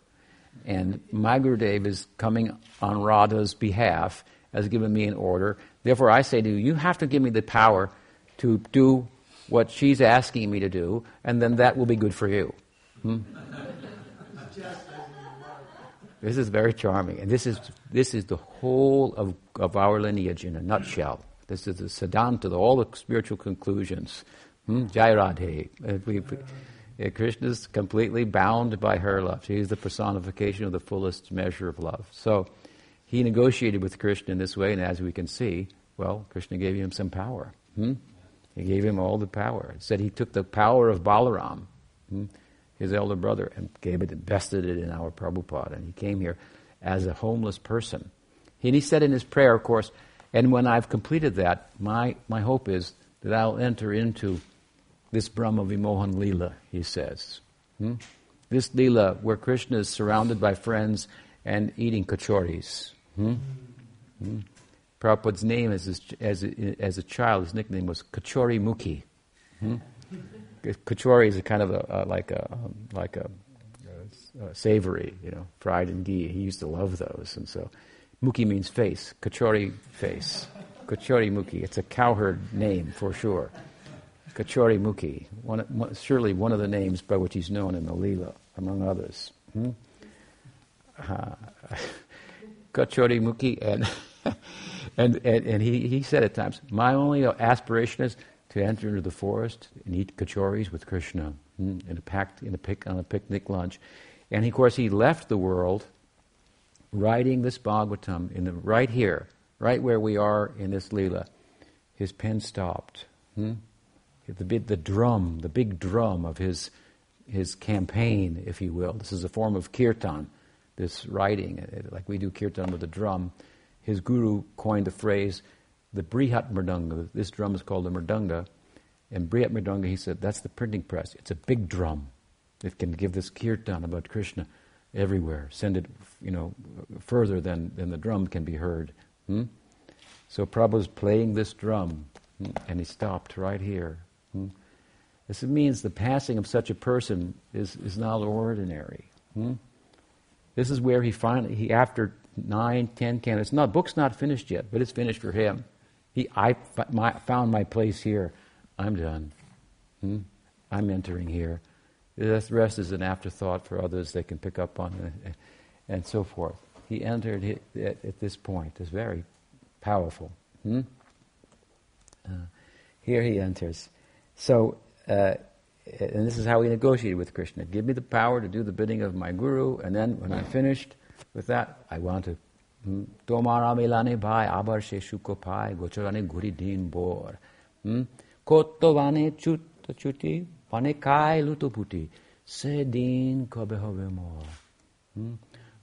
And my Gurudev is coming on Radha's behalf, has given me an order. Therefore, I say to you, you have to give me the power to do what she's asking me to do, and then that will be good for you. Hmm? this is very charming. And this is, this is the whole of, of our lineage in a nutshell. This is the Siddhanta, all the spiritual conclusions. Hmm? Jai Radhe. Uh, Krishna is completely bound by her love. She is the personification of the fullest measure of love. So he negotiated with Krishna in this way, and as we can see, well, Krishna gave him some power. Hmm? He gave him all the power. It said he took the power of Balaram, hmm, his elder brother, and gave it, invested it in our Prabhupada. And he came here as a homeless person. And he said in his prayer, of course, and when I've completed that, my, my hope is that I'll enter into this Brahma Vimohan Leela, he says. Hmm? This Leela where Krishna is surrounded by friends and eating kachoris. Hmm? Hmm? Prabhupada's name as, his, as, a, as a child, his nickname was Kachori Mukhi. Hmm? Kachori is a kind of a, a like a um, like a, a, savory, you know, fried in ghee. He used to love those, and so Mukhi means face, Kachori face. Kachori Mukhi. It's a cowherd name for sure. Kachori Mukhi. One, surely one of the names by which he's known in the Leela, among others. Hmm? Uh, (laughs) Kachori Mukhi, and, (laughs) and, and, and, he, he said at times, My only aspiration is to enter into the forest and eat kachoris with Krishna hmm? in a packed, in a pic, on a picnic lunch. And of course, he left the world writing this Bhagavatam in the, right here, right where we are in this Leela, his pen stopped. Hmm? The, the drum, the big drum of his, his campaign, if you will. This is a form of kirtan, this writing, like we do kirtan with a drum. His guru coined the phrase, the Brihat Mridanga. This drum is called the Mridanga. And Brihat Mridanga, he said, that's the printing press. It's a big drum. It can give this kirtan about Krishna everywhere. Send it, you know, further than, than the drum can be heard. Hmm? So Prabhupada's playing this drum, hmm? and he stopped right here. Hmm? This means the passing of such a person is, is not ordinary. Hmm? This is where he finally, he after nine, ten cantos, not book's not finished yet, but it's finished for him. He, I my, found my place here. I'm done. Hmm? I'm entering here. The rest is an afterthought for others they can pick up on, and so forth. He entered at, at this point. It's very powerful. Hmm? Uh, here he enters. So, uh, and this is how he negotiated with Krishna. Give me the power to do the bidding of my guru, and then when I'm finished with that, I want to. Hmm, hmm? Kobe hobe more. Hmm?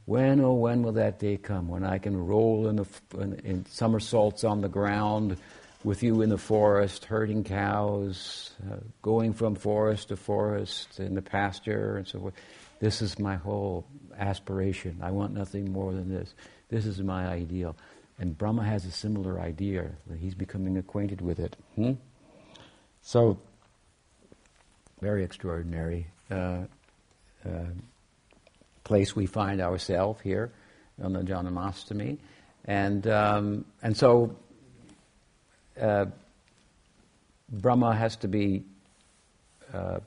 When, oh, when will that day come when I can roll in, the, in, in somersaults on the ground with you in the forest, herding cows, uh, going from forest to forest in the pasture and so forth. This is my whole aspiration. I want nothing more than this. This is my ideal. And Brahma has a similar idea. He's becoming acquainted with it. Hmm? So, very extraordinary uh, uh, place we find ourselves here on the Janmashtami. And, um, and so uh, Brahma has to be uh,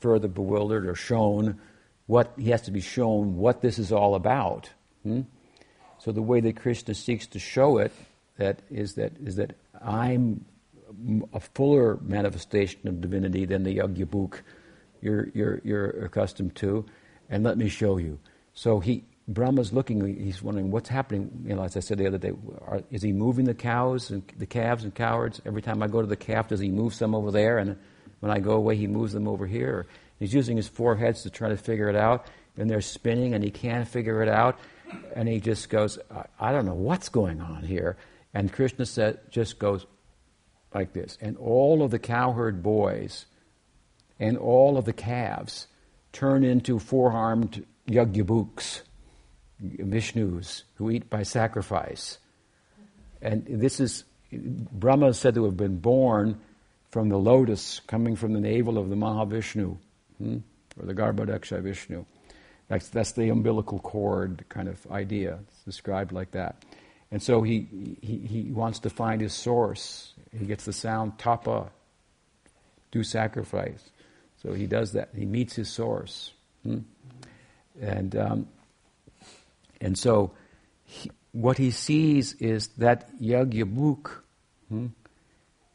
further bewildered or shown what he has to be shown what this is all about. Hmm? So the way that Krishna seeks to show it that is that is that I'm a fuller manifestation of divinity than the Yajna you're, you're, you're accustomed to, and let me show you. So he Brahma's looking, he's wondering what's happening. You know, as I said the other day, are, is he moving the cows and the calves and cowards? Every time I go to the calf, does he move some over there? And when I go away, he moves them over here. He's using his four heads to try to figure it out, and they're spinning, and he can't figure it out. And he just goes, I, I don't know what's going on here. And Krishna said, just goes like this. And all of the cowherd boys and all of the calves turn into four armed Yagyabhuks Vishnus who eat by sacrifice. And this is, Brahma is said to have been born from the lotus coming from the navel of the Mahavishnu, hmm? or the Garbhodakashayi Vishnu. That's, that's the umbilical cord kind of idea. It's described like that. And so he, he, he wants to find his source. He gets the sound tapa, do sacrifice. So he does that. He meets his source. Hmm? And um, and so, he, what he sees is that Yajna hmm?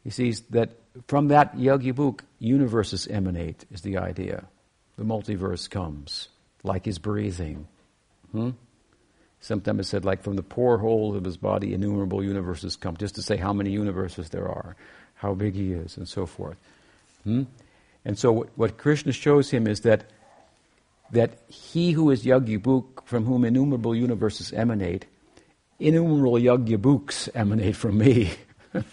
He sees that from that Yajna universes emanate, is the idea. The multiverse comes, like his breathing. Hmm? Sometimes it's said, like from the pore hole of his body, innumerable universes come, just to say how many universes there are, how big he is, and so forth. Hmm? And so, what, what Krishna shows him is that that he who is Yajna from whom innumerable universes emanate, innumerable Yajna emanate from me.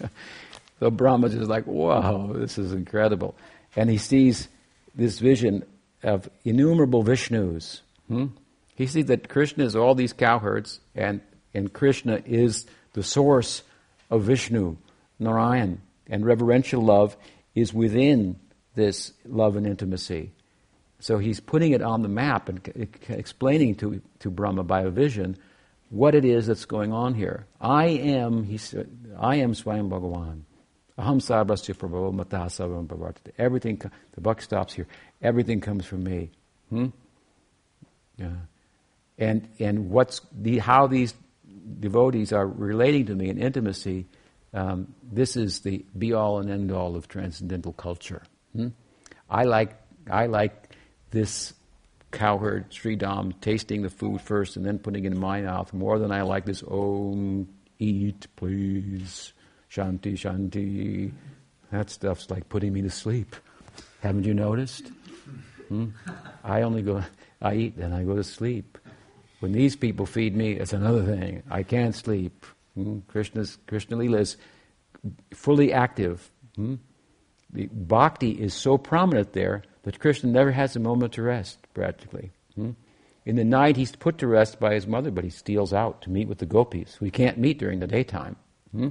(laughs) the Brahma is like, wow, this is incredible. And he sees this vision of innumerable Vishnus. Hmm? He sees that Krishna is all these cowherds, and, and Krishna is the source of Vishnu, Narayan. And reverential love is within this love and intimacy. So he's putting it on the map and explaining to, to Brahma by a vision what it is that's going on here. I am, he said, I am Swayam Bhagavan. Aham sarvasya prabhu matasavam bhavartate. Everything, the buck stops here. Everything comes from me. Hmm? Yeah. And, and what's the, how these devotees are relating to me in intimacy, um, this is the be all and end all of transcendental culture. Hmm? I like, I like this cowherd Sri Sridama tasting the food first and then putting it in my mouth more than I like this, oh, eat, please, shanti, shanti. That stuff's like putting me to sleep. Haven't you noticed? Hmm? I only go, I eat, then I go to sleep. When these people feed me, it's another thing. I can't sleep. Hmm? Krishna's, Krishna Lila is fully active. Hmm? The bhakti is so prominent there but Krishna never has a moment to rest, practically. Hmm? In the night, he's put to rest by his mother, but he steals out to meet with the gopis, who he can't meet during the daytime. Hmm?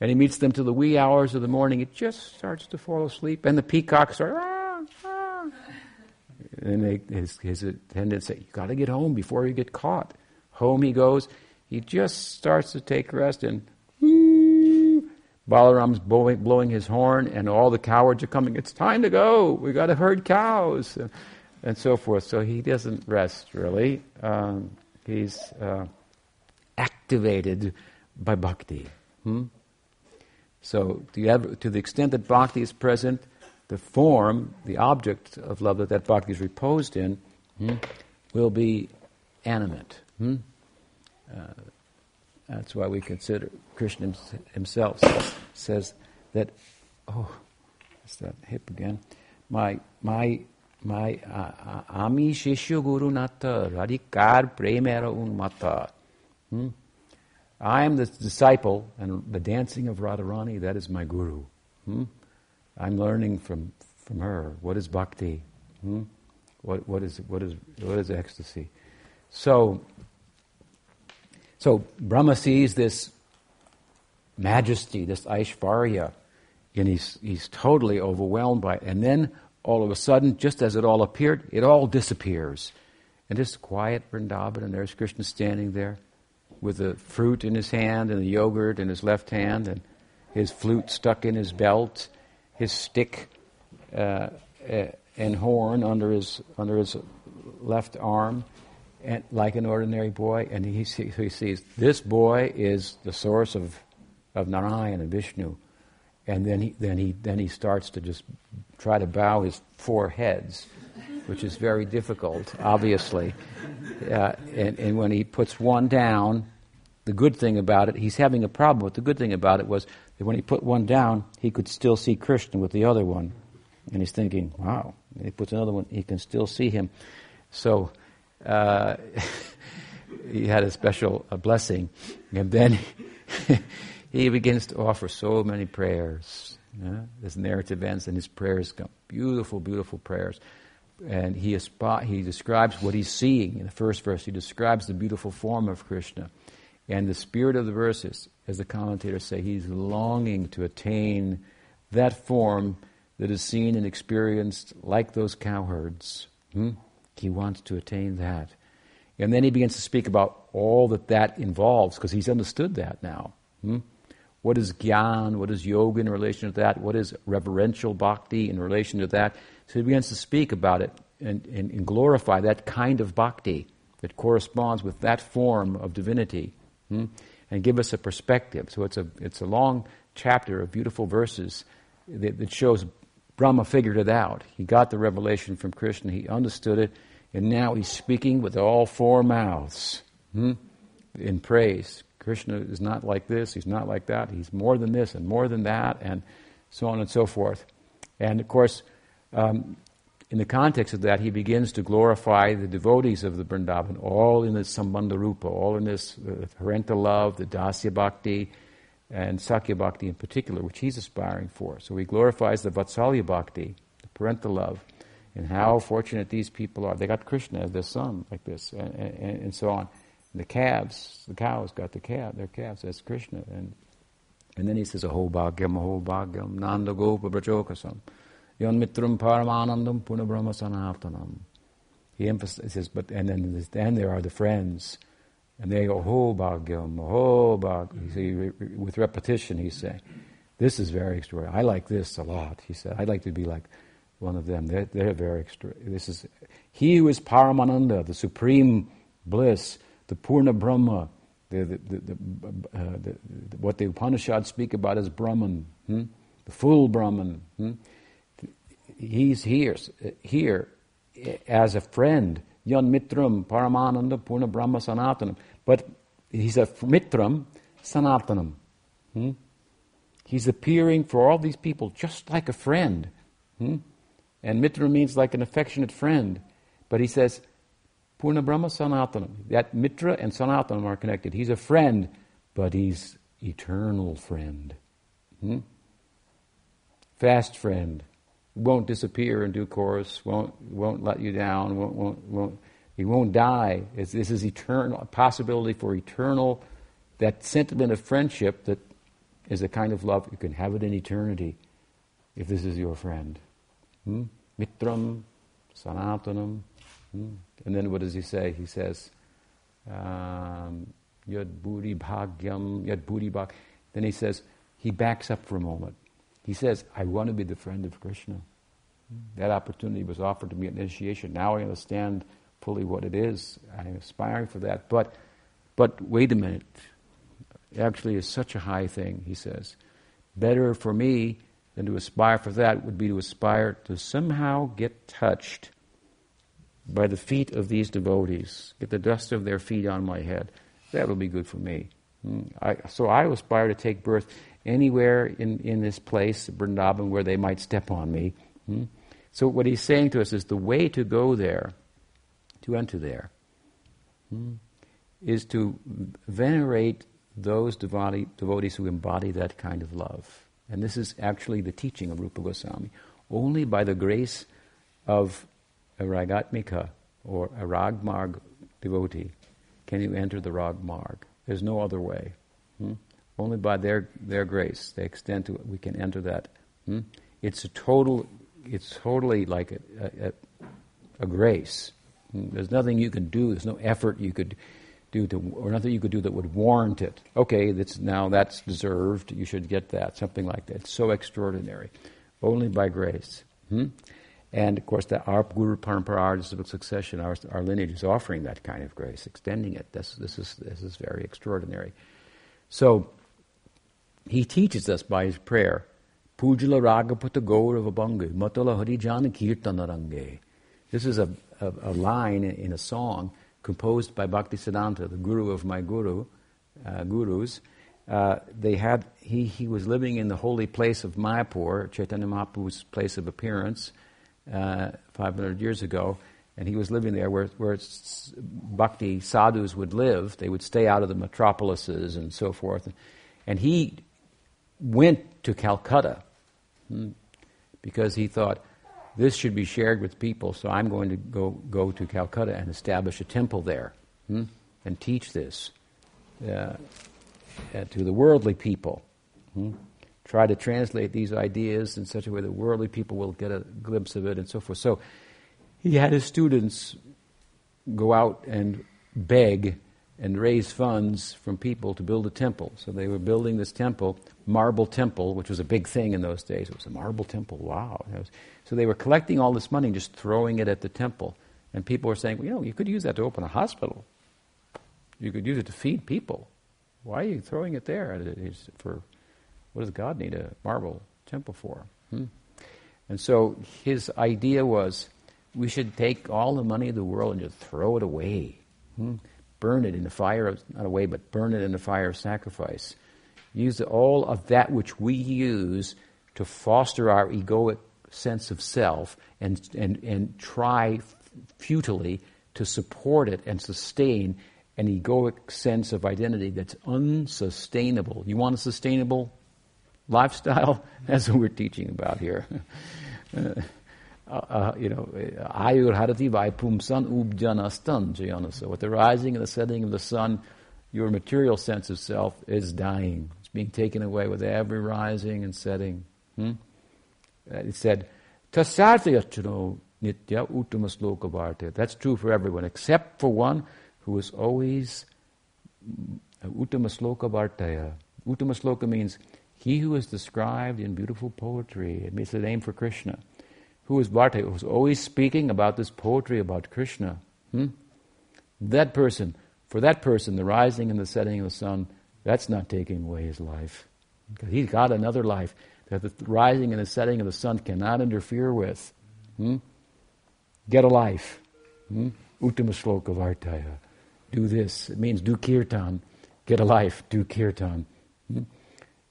And he meets them till the wee hours of the morning. It just starts to fall asleep, and the peacocks are. Ah, ah. And they, his, his attendants say, "You got to get home before you get caught." Home he goes. He just starts to take rest, and. Balaram's blowing, blowing his horn, and all the cowards are coming. It's time to go. We got to herd cows, and, and, so forth. So he doesn't rest really. Um, he's uh, activated by bhakti. Hmm? So to, have, to the extent that bhakti is present, the form, the object of love that that bhakti is reposed in, hmm, will be animate. Hmm? Uh, that's why we consider Krishna himself says that. Oh, it's that hip again. My my my ami shishya guru nata radikar premera un mata. Hmm? I am the disciple, and the dancing of Radharani, that is my guru. Hmm? I'm learning from, from her. What is bhakti? Hmm? What, what, is, what, is, what is ecstasy? So, so Brahma sees this majesty, this Aishvarya, and he's, he's totally overwhelmed by it. And then all of a sudden, just as it all appeared, it all disappears. And just quiet Vrindavan, and there's Krishna standing there with the fruit in his hand and the yogurt in his left hand and his flute stuck in his belt, his stick uh, uh, and horn under his under his left arm, and like an ordinary boy. And he, he sees this boy is the source of of Narayan and Vishnu, and then he then he then he starts to just try to bow his four heads, which is very difficult, obviously. Uh, and, and when he puts one down, the good thing about it, he's having a problem with the good thing about it was that when he put one down, he could still see Krishna with the other one. And he's thinking, wow, he puts another one, he can still see him. So uh, (laughs) he had a special blessing. And then (laughs) he begins to offer so many prayers. His narrative ends and his prayers come. Beautiful, beautiful prayers. And he, asp- he describes what he's seeing in the first verse. He describes the beautiful form of Krishna. And the spirit of the verses, as the commentators say, he's longing to attain that form that is seen and experienced like those cowherds. Hmm? He wants to attain that. And then he begins to speak about all that that involves, because he's understood that now. Hmm? What is gyan? What is yoga in relation to that? What is reverential bhakti in relation to that? So he begins to speak about it and, and, and glorify that kind of bhakti that corresponds with that form of divinity hmm? and give us a perspective. So it's a, it's a long chapter of beautiful verses that, that shows Brahma figured it out. He got the revelation from Krishna, he understood it, and now he's speaking with all four mouths hmm? in praise. Krishna is not like this, he's not like that, he's more than this and more than that, and so on and so forth. And of course, um, in the context of that, he begins to glorify the devotees of the Vrindavan, all in this Sambandha Rupa, all in this uh, parental love, the Dasya Bhakti, and Sakhya Bhakti in particular, which he's aspiring for. So he glorifies the Vatsalya Bhakti, the parental love, and how fortunate these people are. They got Krishna as their son, like this, and, and, and so on. And the calves, the cows got the calf, their calves as Krishna. And, and then he says, Aho bhagyam, aho bhagyam, nanda gopa brajokasam. Yon mitrum paramanandam purnabrahma sanatanam. He emphasizes, but and then then there are the friends, and they go ho bhagyam, ho bhag. See, with repetition, he's saying, "This is very extraordinary. I like this a lot." He said, "I'd like to be like one of them. They're, they're very extraordinary. This is he who is Paramananda, the supreme bliss, the Purna Brahma, the, the, the, uh, the what the Upanishads speak about as Brahman, hmm? the full Brahman." Hmm? he's here, here as a friend, Yan Mitram, Paramananda, Purna Brahma Sanatanam. But he's a Mitram, Sanatanam. Hmm? He's appearing for all these people just like a friend. Hmm? And Mitra means like an affectionate friend. But he says, Purna Brahma Sanatanam. That Mitra and Sanatanam are connected. He's a friend, but he's eternal friend. Hmm? Fast friend won't disappear in due course, won't, won't let you down, won't, won't, won't, he won't die. It's, this is eternal, a possibility for eternal, that sentiment of friendship that is a kind of love, you can have it in eternity if this is your friend. Hmm? Mitram, Sanatanam. Hmm? And then what does he say? He says, um, Yad Bhuri Bhagyam, Yad Bhuri Bhag. Then he says, he backs up for a moment. He says, I want to be the friend of Krishna. That opportunity was offered to me at initiation. Now I understand fully what it is. I'm aspiring for that. But, but wait a minute. Actually, it's such a high thing, he says. Better for me than to aspire for that would be to aspire to somehow get touched by the feet of these devotees, get the dust of their feet on my head. That will be good for me. Hmm. I, so I aspire to take birth anywhere in, in this place, Vrindavan, where they might step on me. Hmm. So what he's saying to us is the way to go there, to enter there, hmm, is to venerate those devotee, devotees who embody that kind of love. And this is actually the teaching of Rupa Goswami. Only by the grace of a Ragatmika or a Ragmarg devotee can you enter the Ragmarg. There's no other way. Hmm? Only by their, their grace, the extent to it we can enter that. Hmm? It's a total, it's totally like a, a, a grace. Hmm? There's nothing you can do, there's no effort you could do to, or nothing you could do that would warrant it. Okay, that's now that's deserved. You should get that. Something like that. It's so extraordinary, only by grace. Hmm? And of course, that our Guru Parampara, our succession, our, our lineage is offering that kind of grace, extending it. This, this, is, this is very extraordinary. So, he teaches us by his prayer, Pujala Ragapata Gaurava Matala Harijana Kirtanarange. This is a, a, a line in a song composed by Bhaktisiddhanta, the guru of my guru, uh, gurus. Uh, they had, he, he was living in the holy place of Mayapur, Chaitanya Mahaprabhu's place of appearance, uh, 500 years ago, and he was living there where, where bhakti sadhus would live. They would stay out of the metropolises and so forth. And he went to Calcutta hmm, because he thought, this should be shared with people, so I'm going to go, go to Calcutta and establish a temple there hmm, and teach this uh, uh, to the worldly people. Hmm. Try to translate these ideas in such a way that worldly people will get a glimpse of it and so forth. So he had his students go out and beg and raise funds from people to build a temple. So they were building this temple, marble temple, which was a big thing in those days. It was a marble temple. Wow. Was, so they were collecting all this money and just throwing it at the temple. And people were saying, well, you know, you could use that to open a hospital. You could use it to feed people. Why are you throwing it there? It's for what does God need a marble temple for? Hmm? And so his idea was we should take all the money of the world and just throw it away. Hmm? Burn it in the fire of, not away, but burn it in the fire of sacrifice. Use all of that which we use to foster our egoic sense of self and, and, and try futilely to support it and sustain an egoic sense of identity that's unsustainable. You want a sustainable lifestyle? (laughs) That's what we're teaching about here. Uh, (laughs) uh, uh, you know, ayur harati vaipumsan ubjanastan jayanasa. With the rising and the setting of the sun, your material sense of self is dying. It's being taken away with every rising and setting. Hmm? Uh, it said, tasatyachano nitya uttama That's true for everyone, except for one who is always uh, uttama sloka. Uttama sloka means he who is described in beautiful poetry. It means the name for Krishna who is Bharta, who's always speaking about this poetry about Krishna. Hmm? That person, for that person, the rising and the setting of the sun, that's not taking away his life. Because he's got another life that the rising and the setting of the sun cannot interfere with. Hmm? Get a life. Hmm? Uttama sloka vartaya. Do this. It means do kirtan. Get a life. Do kirtan. Hmm?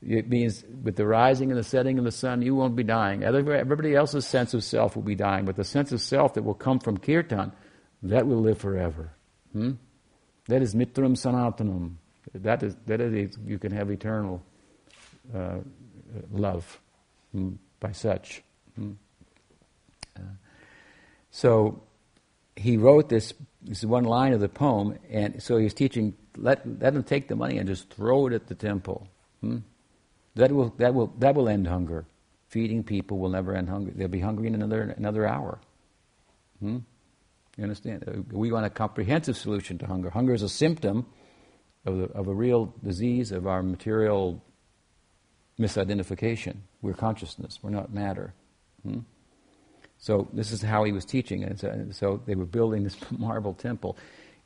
It means with the rising and the setting of the sun, you won't be dying. Everybody else's sense of self will be dying, but the sense of self that will come from kirtan, that will live forever. Hmm? That is mitram sanatanam. That is, that is, you can have eternal uh, love hmm, by such. Hmm? Uh, so he wrote this, this is one line of the poem, and so he's teaching, let, let them take the money and just throw it at the temple. Hmm? That will, that will, that will end hunger. Feeding people will never end hunger. They'll be hungry in another, another hour. Hmm? You understand? Uh, we want a comprehensive solution to hunger. Hunger is a symptom of, the, of a real disease of our material misidentification. We're consciousness, we're not matter. Hmm? So this is how he was teaching. And so, they were building this (laughs) marble temple.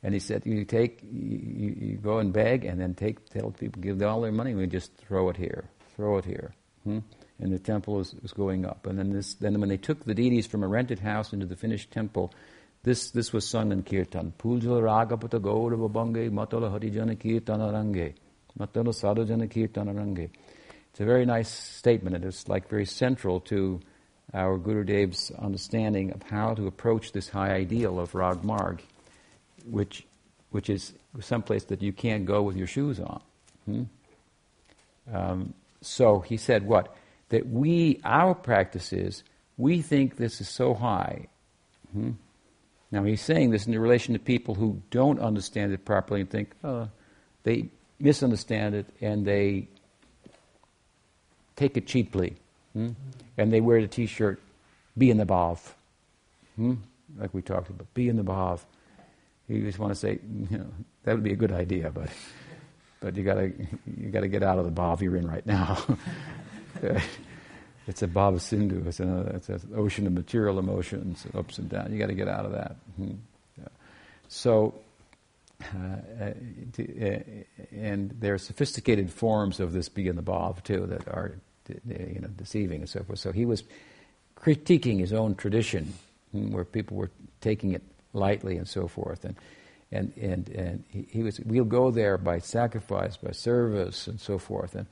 And he said, you take, you, you, go and beg, and then take, tell people, give all their money, and we just throw it here, throw it here. Hmm? And the temple was, was going up. And then this, then when they took the deities from a rented house into the finished temple, this, this was sung in kirtan. Pujala ragapata gaurava bange matala harijana kirtana range. Matala sadhujana kirtana range. It's a very nice statement, and it's like very central to our Guru Dev's understanding of how to approach this high ideal of Rag Marg, which, which is someplace that you can't go with your shoes on. Hmm? Um, so he said what? That we, our practice is, we think this is so high. Hmm? Now he's saying this in relation to people who don't understand it properly and think, oh, they misunderstand it and they take it cheaply. Hmm? And they wear the t shirt, be in the bhav. Hmm? Like we talked about, be in the bhav. You just want to say, you know, that would be a good idea, but but you gotta you gotta get out of the bhav you're in right now. (laughs) it's a bhava sindhu. It's an, it's an ocean of material emotions, ups and downs. You got to get out of that. Hmm. So, uh, uh, and there are sophisticated forms of this be in the bhav too that are you know, deceiving and so forth. So he was critiquing his own tradition, hmm, where people were taking it lightly and so forth. And and and and he, he was we'll go there by sacrifice, by service, and so forth. And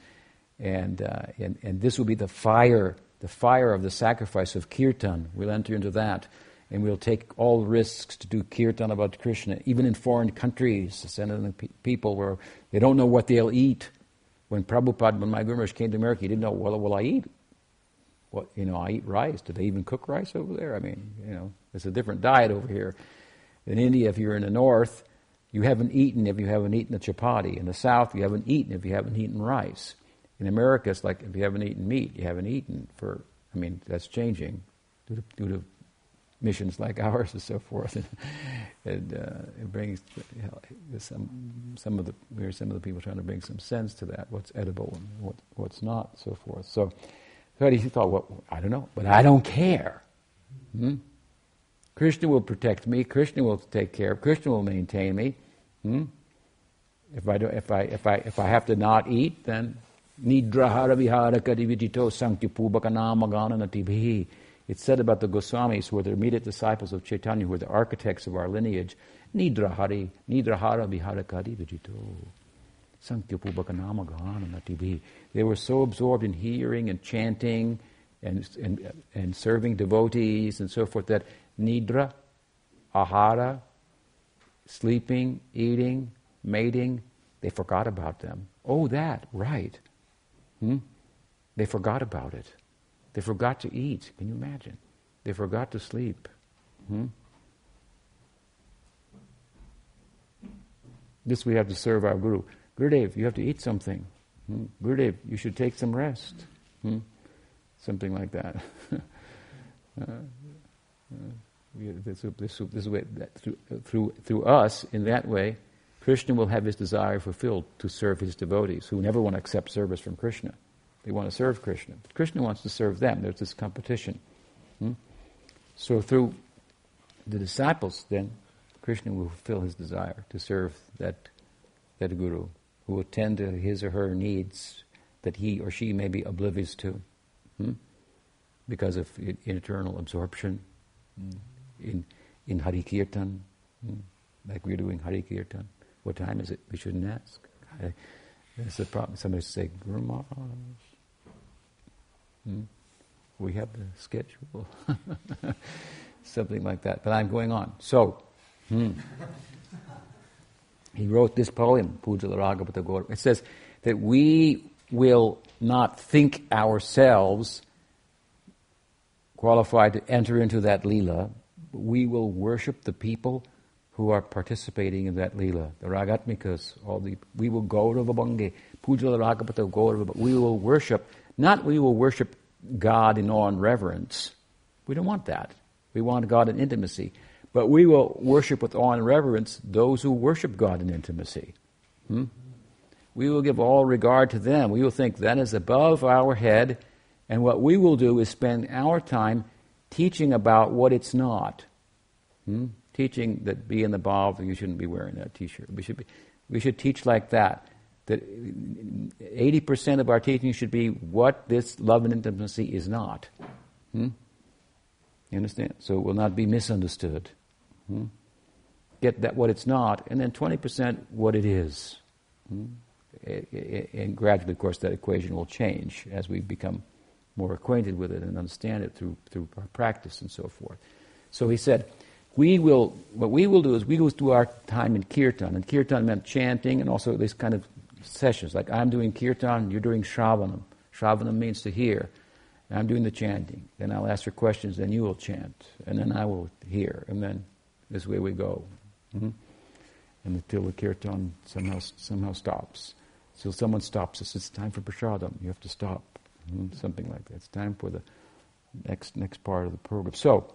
and uh, and and this will be the fire, the fire of the sacrifice of kirtan. We'll enter into that. And we'll take all risks to do kirtan about Krishna, even in foreign countries, sending people where they don't know what they'll eat when Prabhupada, when my Guru came to America, he didn't know, what will I eat? What, you know, I eat rice. Do they even cook rice over there? I mean, you know, it's a different diet over here. In India, if you're in the north, you haven't eaten if you haven't eaten a chapati. In the south, you haven't eaten if you haven't eaten rice. In America, it's like if you haven't eaten meat, you haven't eaten for, I mean, that's changing due to, due to missions like (laughs) ours and so forth. (laughs) and uh, it brings you know, some some of the we are some of the people trying to bring some sense to that. What's edible and what what's not, so forth. So, so he thought, well, I don't know, but I don't care. Hmm? Krishna will protect me. Krishna will take care of. Krishna will maintain me. Hmm? If I do, if I if I if I have to not eat, then nidrahara vihara kadivijito. It's said about the Goswamis, who are the immediate disciples of Chaitanya, who are the architects of our lineage, Nidrahari, Nidrahara Viharakari Vijito. They were so absorbed in hearing and chanting and, and, and serving devotees and so forth that Nidra, Ahara, sleeping, eating, mating, they forgot about them. Oh, that, right. Hmm? They forgot about it. They forgot to eat. Can you imagine? They forgot to sleep. Hmm? This we have to serve our Guru. Gurudev, you have to eat something. Hmm? Gurudev, you should take some rest. Hmm? Something like that. (laughs) uh, uh, this, this, this way, through, through, through us, in that way, Krishna will have his desire fulfilled to serve his devotees who never want to accept service from Krishna. They want to serve Krishna. Krishna wants to serve them. There's this competition. Hmm? So through the disciples, then, Krishna will fulfill his desire to serve that, that guru who will tend to his or her needs that he or she may be oblivious to hmm? because of internal absorption hmm. In, in Hari Kirtan, hmm? like we're doing Hari Kirtan. What time is it? We shouldn't ask. I, that's the problem. Somebody say, Guru. Hmm? We have the schedule. (laughs) Something like that. But I'm going on. So, hmm. he wrote this poem, Pujala Ragapata Gaura. It says that we will not think ourselves qualified to enter into that lila. We will worship the people who are participating in that lila, the ragatmikas, all the we will go to the Vabange, Pujala Ragapata Gaura, we will worship not we will worship God in awe and reverence. We don't want that. We want God in intimacy. But we will worship with awe and reverence those who worship God in intimacy. Hmm? we will give all regard to them. We will think that is above our head, and what we will do is spend our time teaching about what it's not. Hmm? Teaching that be in the ball, you shouldn't be wearing that T-shirt. We should be, we should teach like that. That eighty percent of our teaching should be what this love and intimacy is not. Hmm? You understand? So it will not be misunderstood. Hmm? Get that what it's not, and then twenty percent what it is. Hmm? And gradually, of course, that equation will change as we become more acquainted with it and understand it through through practice and so forth. So he said, we will what we will do is we will do our time in kirtan, and kirtan meant chanting and also these kind of sessions. Like I'm doing kirtan, you're doing shravanam. Shravanam means to hear. I'm doing the chanting. Then I'll ask for questions, then you will chant, and then I will hear, and then this way we go. Mm-hmm. And until the kirtan somehow somehow stops. So someone stops us, it's time for prasadam. You have to stop. Mm-hmm. Something like that. It's time for the next next part of the program. So,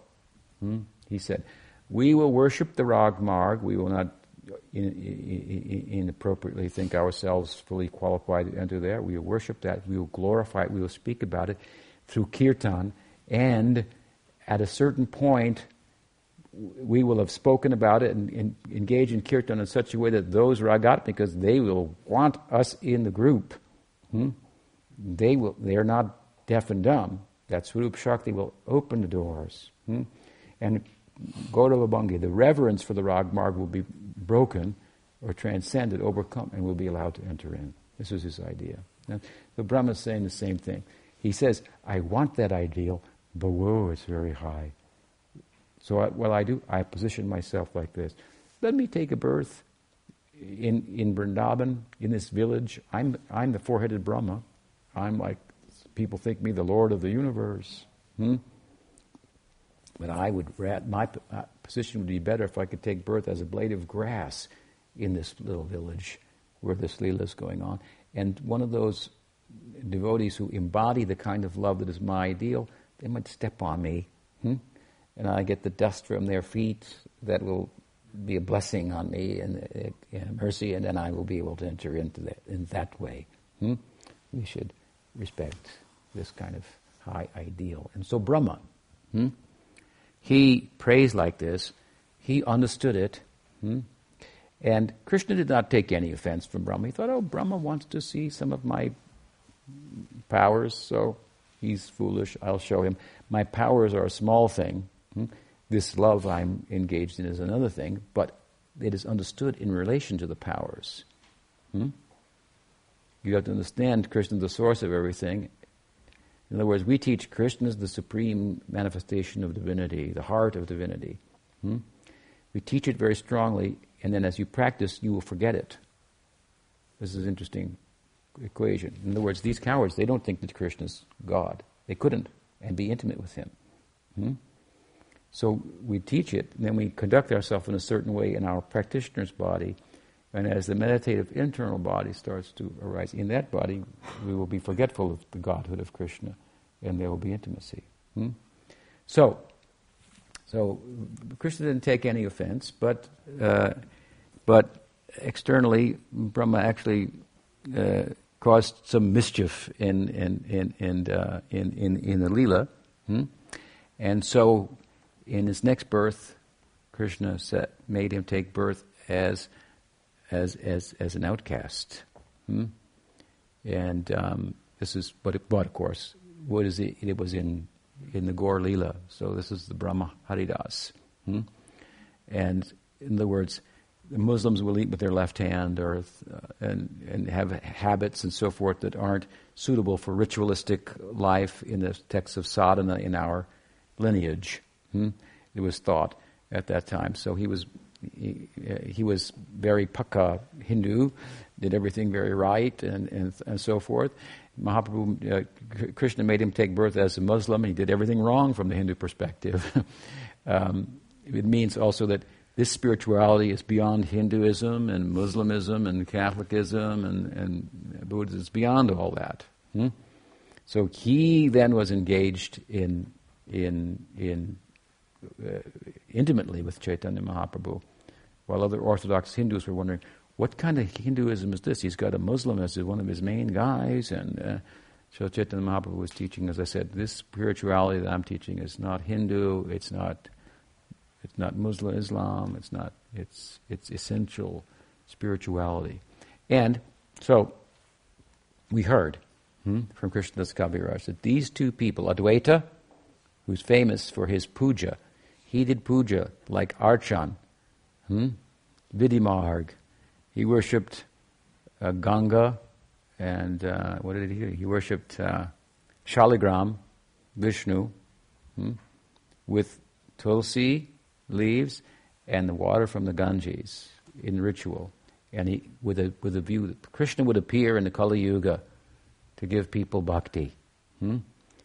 mm-hmm. he said, we will worship the Rag Marg. We will not inappropriately think ourselves fully qualified to enter there. We will worship that. We will glorify it. We will speak about it through kirtan. And at a certain point, we will have spoken about it and, and engage in kirtan in such a way that those ragat, because they will want us in the group, hmm? They will. They are not deaf and dumb. That Swarup Shakti will open the doors. Hmm? And Gaurava Bhangi, the reverence for the Rag Marg will be broken or transcended, overcome, and will be allowed to enter in. This was his idea. Now, the Brahma is saying the same thing. He says, I want that ideal, but whoa, it's very high. So I, what I do, I position myself like this. Let me take a birth in, in Vrindavan, in this village. I'm, I'm the four-headed Brahma. I'm like, people think me the Lord of the universe. Hmm? But I would, my uh, position would be better if I could take birth as a blade of grass in this little village where this lila is going on. And one of those devotees who embody the kind of love that is my ideal, they might step on me. Hmm? And I get the dust from their feet that will be a blessing on me and uh, mercy, and then I will be able to enter into that in that way. Hmm? We should respect this kind of high ideal. And so Brahma, hmm? he prays like this. He understood it. Hmm? And Krishna did not take any offense from Brahma. He thought, oh, Brahma wants to see some of my powers, so he's foolish. I'll show him. My powers are a small thing. Hmm? This love I'm engaged in is another thing, but it is understood in relation to the powers. Hmm? You have to understand Krishna, is the source of everything, in other words, we teach Krishna is the supreme manifestation of divinity, the heart of divinity. Hmm? We teach it very strongly, and then as you practice, you will forget it. This is an interesting equation. In other words, these cowards, they don't think that Krishna is God. They couldn't and be intimate with him. Hmm? So we teach it, and then we conduct ourselves in a certain way in our practitioner's body. And as the meditative internal body starts to arise, in that body, we will be forgetful of the Godhood of Krishna, and there will be intimacy. Hmm? So, so Krishna didn't take any offense, but uh, but externally, Brahma actually uh, caused some mischief in in in in uh, in, in, in, the lila, hmm? and so in his next birth, Krishna set, made him take birth as as as as an outcast. Hmm? And um, this is, but, but of course, what is it? It was in in the Gaur Lila. So this is the Brahma Haridas. Hmm? And in other words, the Muslims will eat with their left hand, or uh, and and have habits and so forth that aren't suitable for ritualistic life in the texts of sadhana in our lineage. Hmm? It was thought at that time. So he was he, he was very Pakka Hindu, did everything very right, and, and, and so forth. Mahaprabhu, uh, Krishna made him take birth as a Muslim, he did everything wrong from the Hindu perspective. (laughs) um, it means also that this spirituality is beyond Hinduism and Muslimism and Catholicism and, and Buddhism. It's beyond all that. Hmm? So he then was engaged in in in uh, intimately with Chaitanya Mahaprabhu while other Orthodox Hindus were wondering, what kind of Hinduism is this? He's got a Muslim as one of his main guys, and uh, so Chaitanya Mahaprabhu was teaching, as I said, this spirituality that I'm teaching is not Hindu, it's not, it's not Muslim Islam, it's not, it's, it's essential spirituality. And so we heard hmm, from Krishnadas Kaviraj that these two people, Advaita, who's famous for his puja, he did puja like Archan, hmm, Vidimarg, he worshipped uh, Ganga, and uh, what did he do? He worshipped uh, Shaligram, Vishnu, hmm, with tulsi leaves and the water from the Ganges in ritual. And he, with a, with a view that Krishna would appear in the Kali Yuga to give people bhakti. Hmm?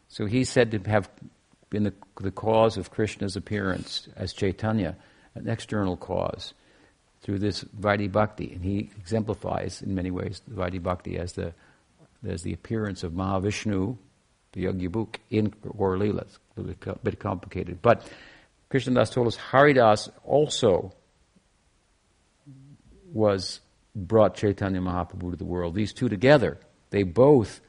So he's said to have been the, the cause of Krishna's appearance as Chaitanya, an external cause through this Vaidhi Bhakti. And he exemplifies in many ways the Vaidhi Bhakti as the, as the appearance of Mahavishnu, the Yajna in Gaur Leela. It's a bit complicated. But Krishnadas told us Haridas also was brought Chaitanya Mahaprabhu to the world. These two together, they both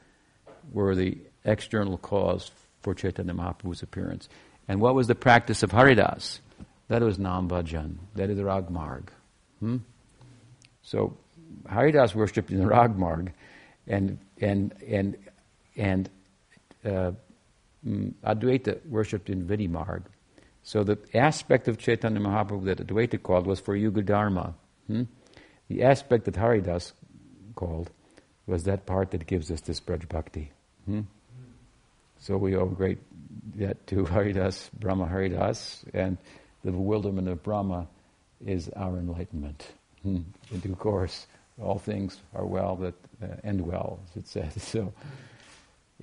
were the external cause for Chaitanya Mahaprabhu's appearance. And what was the practice of Haridas? That was Nam Bhajan. That is Ragmarg. Hmm? So Haridas worshipped in the Ragmarg, and and and and uh, mm, Advaita worshipped in Vidimarg. So the aspect of Chaitanya Mahaprabhu that Advaita called was for Yuga Dharma. Hmm? The aspect that Haridas called was that part that gives us this Braj Bhakti. Hmm? So we owe great debt to (laughs) Haridas, Brahma Haridas, and the bewilderment of Brahma is our enlightenment. Hmm. In due course, all things are well that uh, end well, as it says. (laughs) So,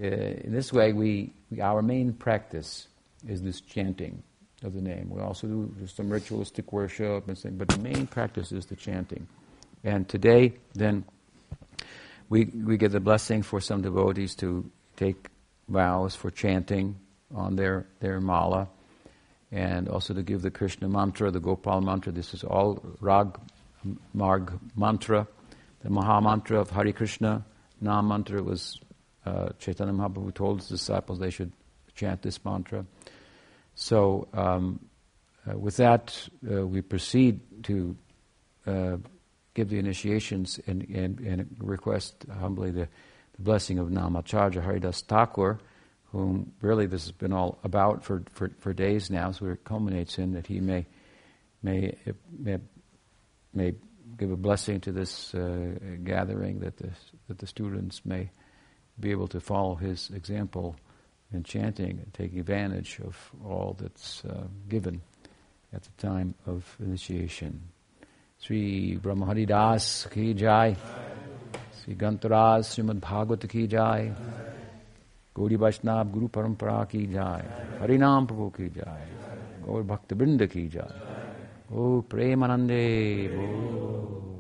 uh, in this way, we, we, our main practice is this chanting of the name. We also do some ritualistic worship and things, but the main practice is the chanting. And today, then, we we get the blessing for some devotees to take vows for chanting on their their mala and also to give the Krishna mantra, the Gopal mantra. This is all Rag Marg mantra, the Maha mantra of Hare Krishna. Nam mantra was uh, Chaitanya Mahaprabhu told his disciples they should chant this mantra. So, um, uh, with that, uh, we proceed to uh, give the initiations and, and, and request humbly the, the blessing of Namacharya Haridas Thakur whom really this has been all about for, for, for days now, so it culminates in that he may, may, may, may give a blessing to this uh, gathering, that the, that the students may be able to follow his example in chanting and taking advantage of all that's uh, given at the time of initiation. Sri Brahma Haridas ki jai. Sri Granthraj Srimad Bhagavad ki jai. Gauri वैष्णव गुरु परंपरा की जाए, हरिनाम प्रभु की जाए, गौर भक्त बिंद की जाए। ओ प्रेमानंदे, ओ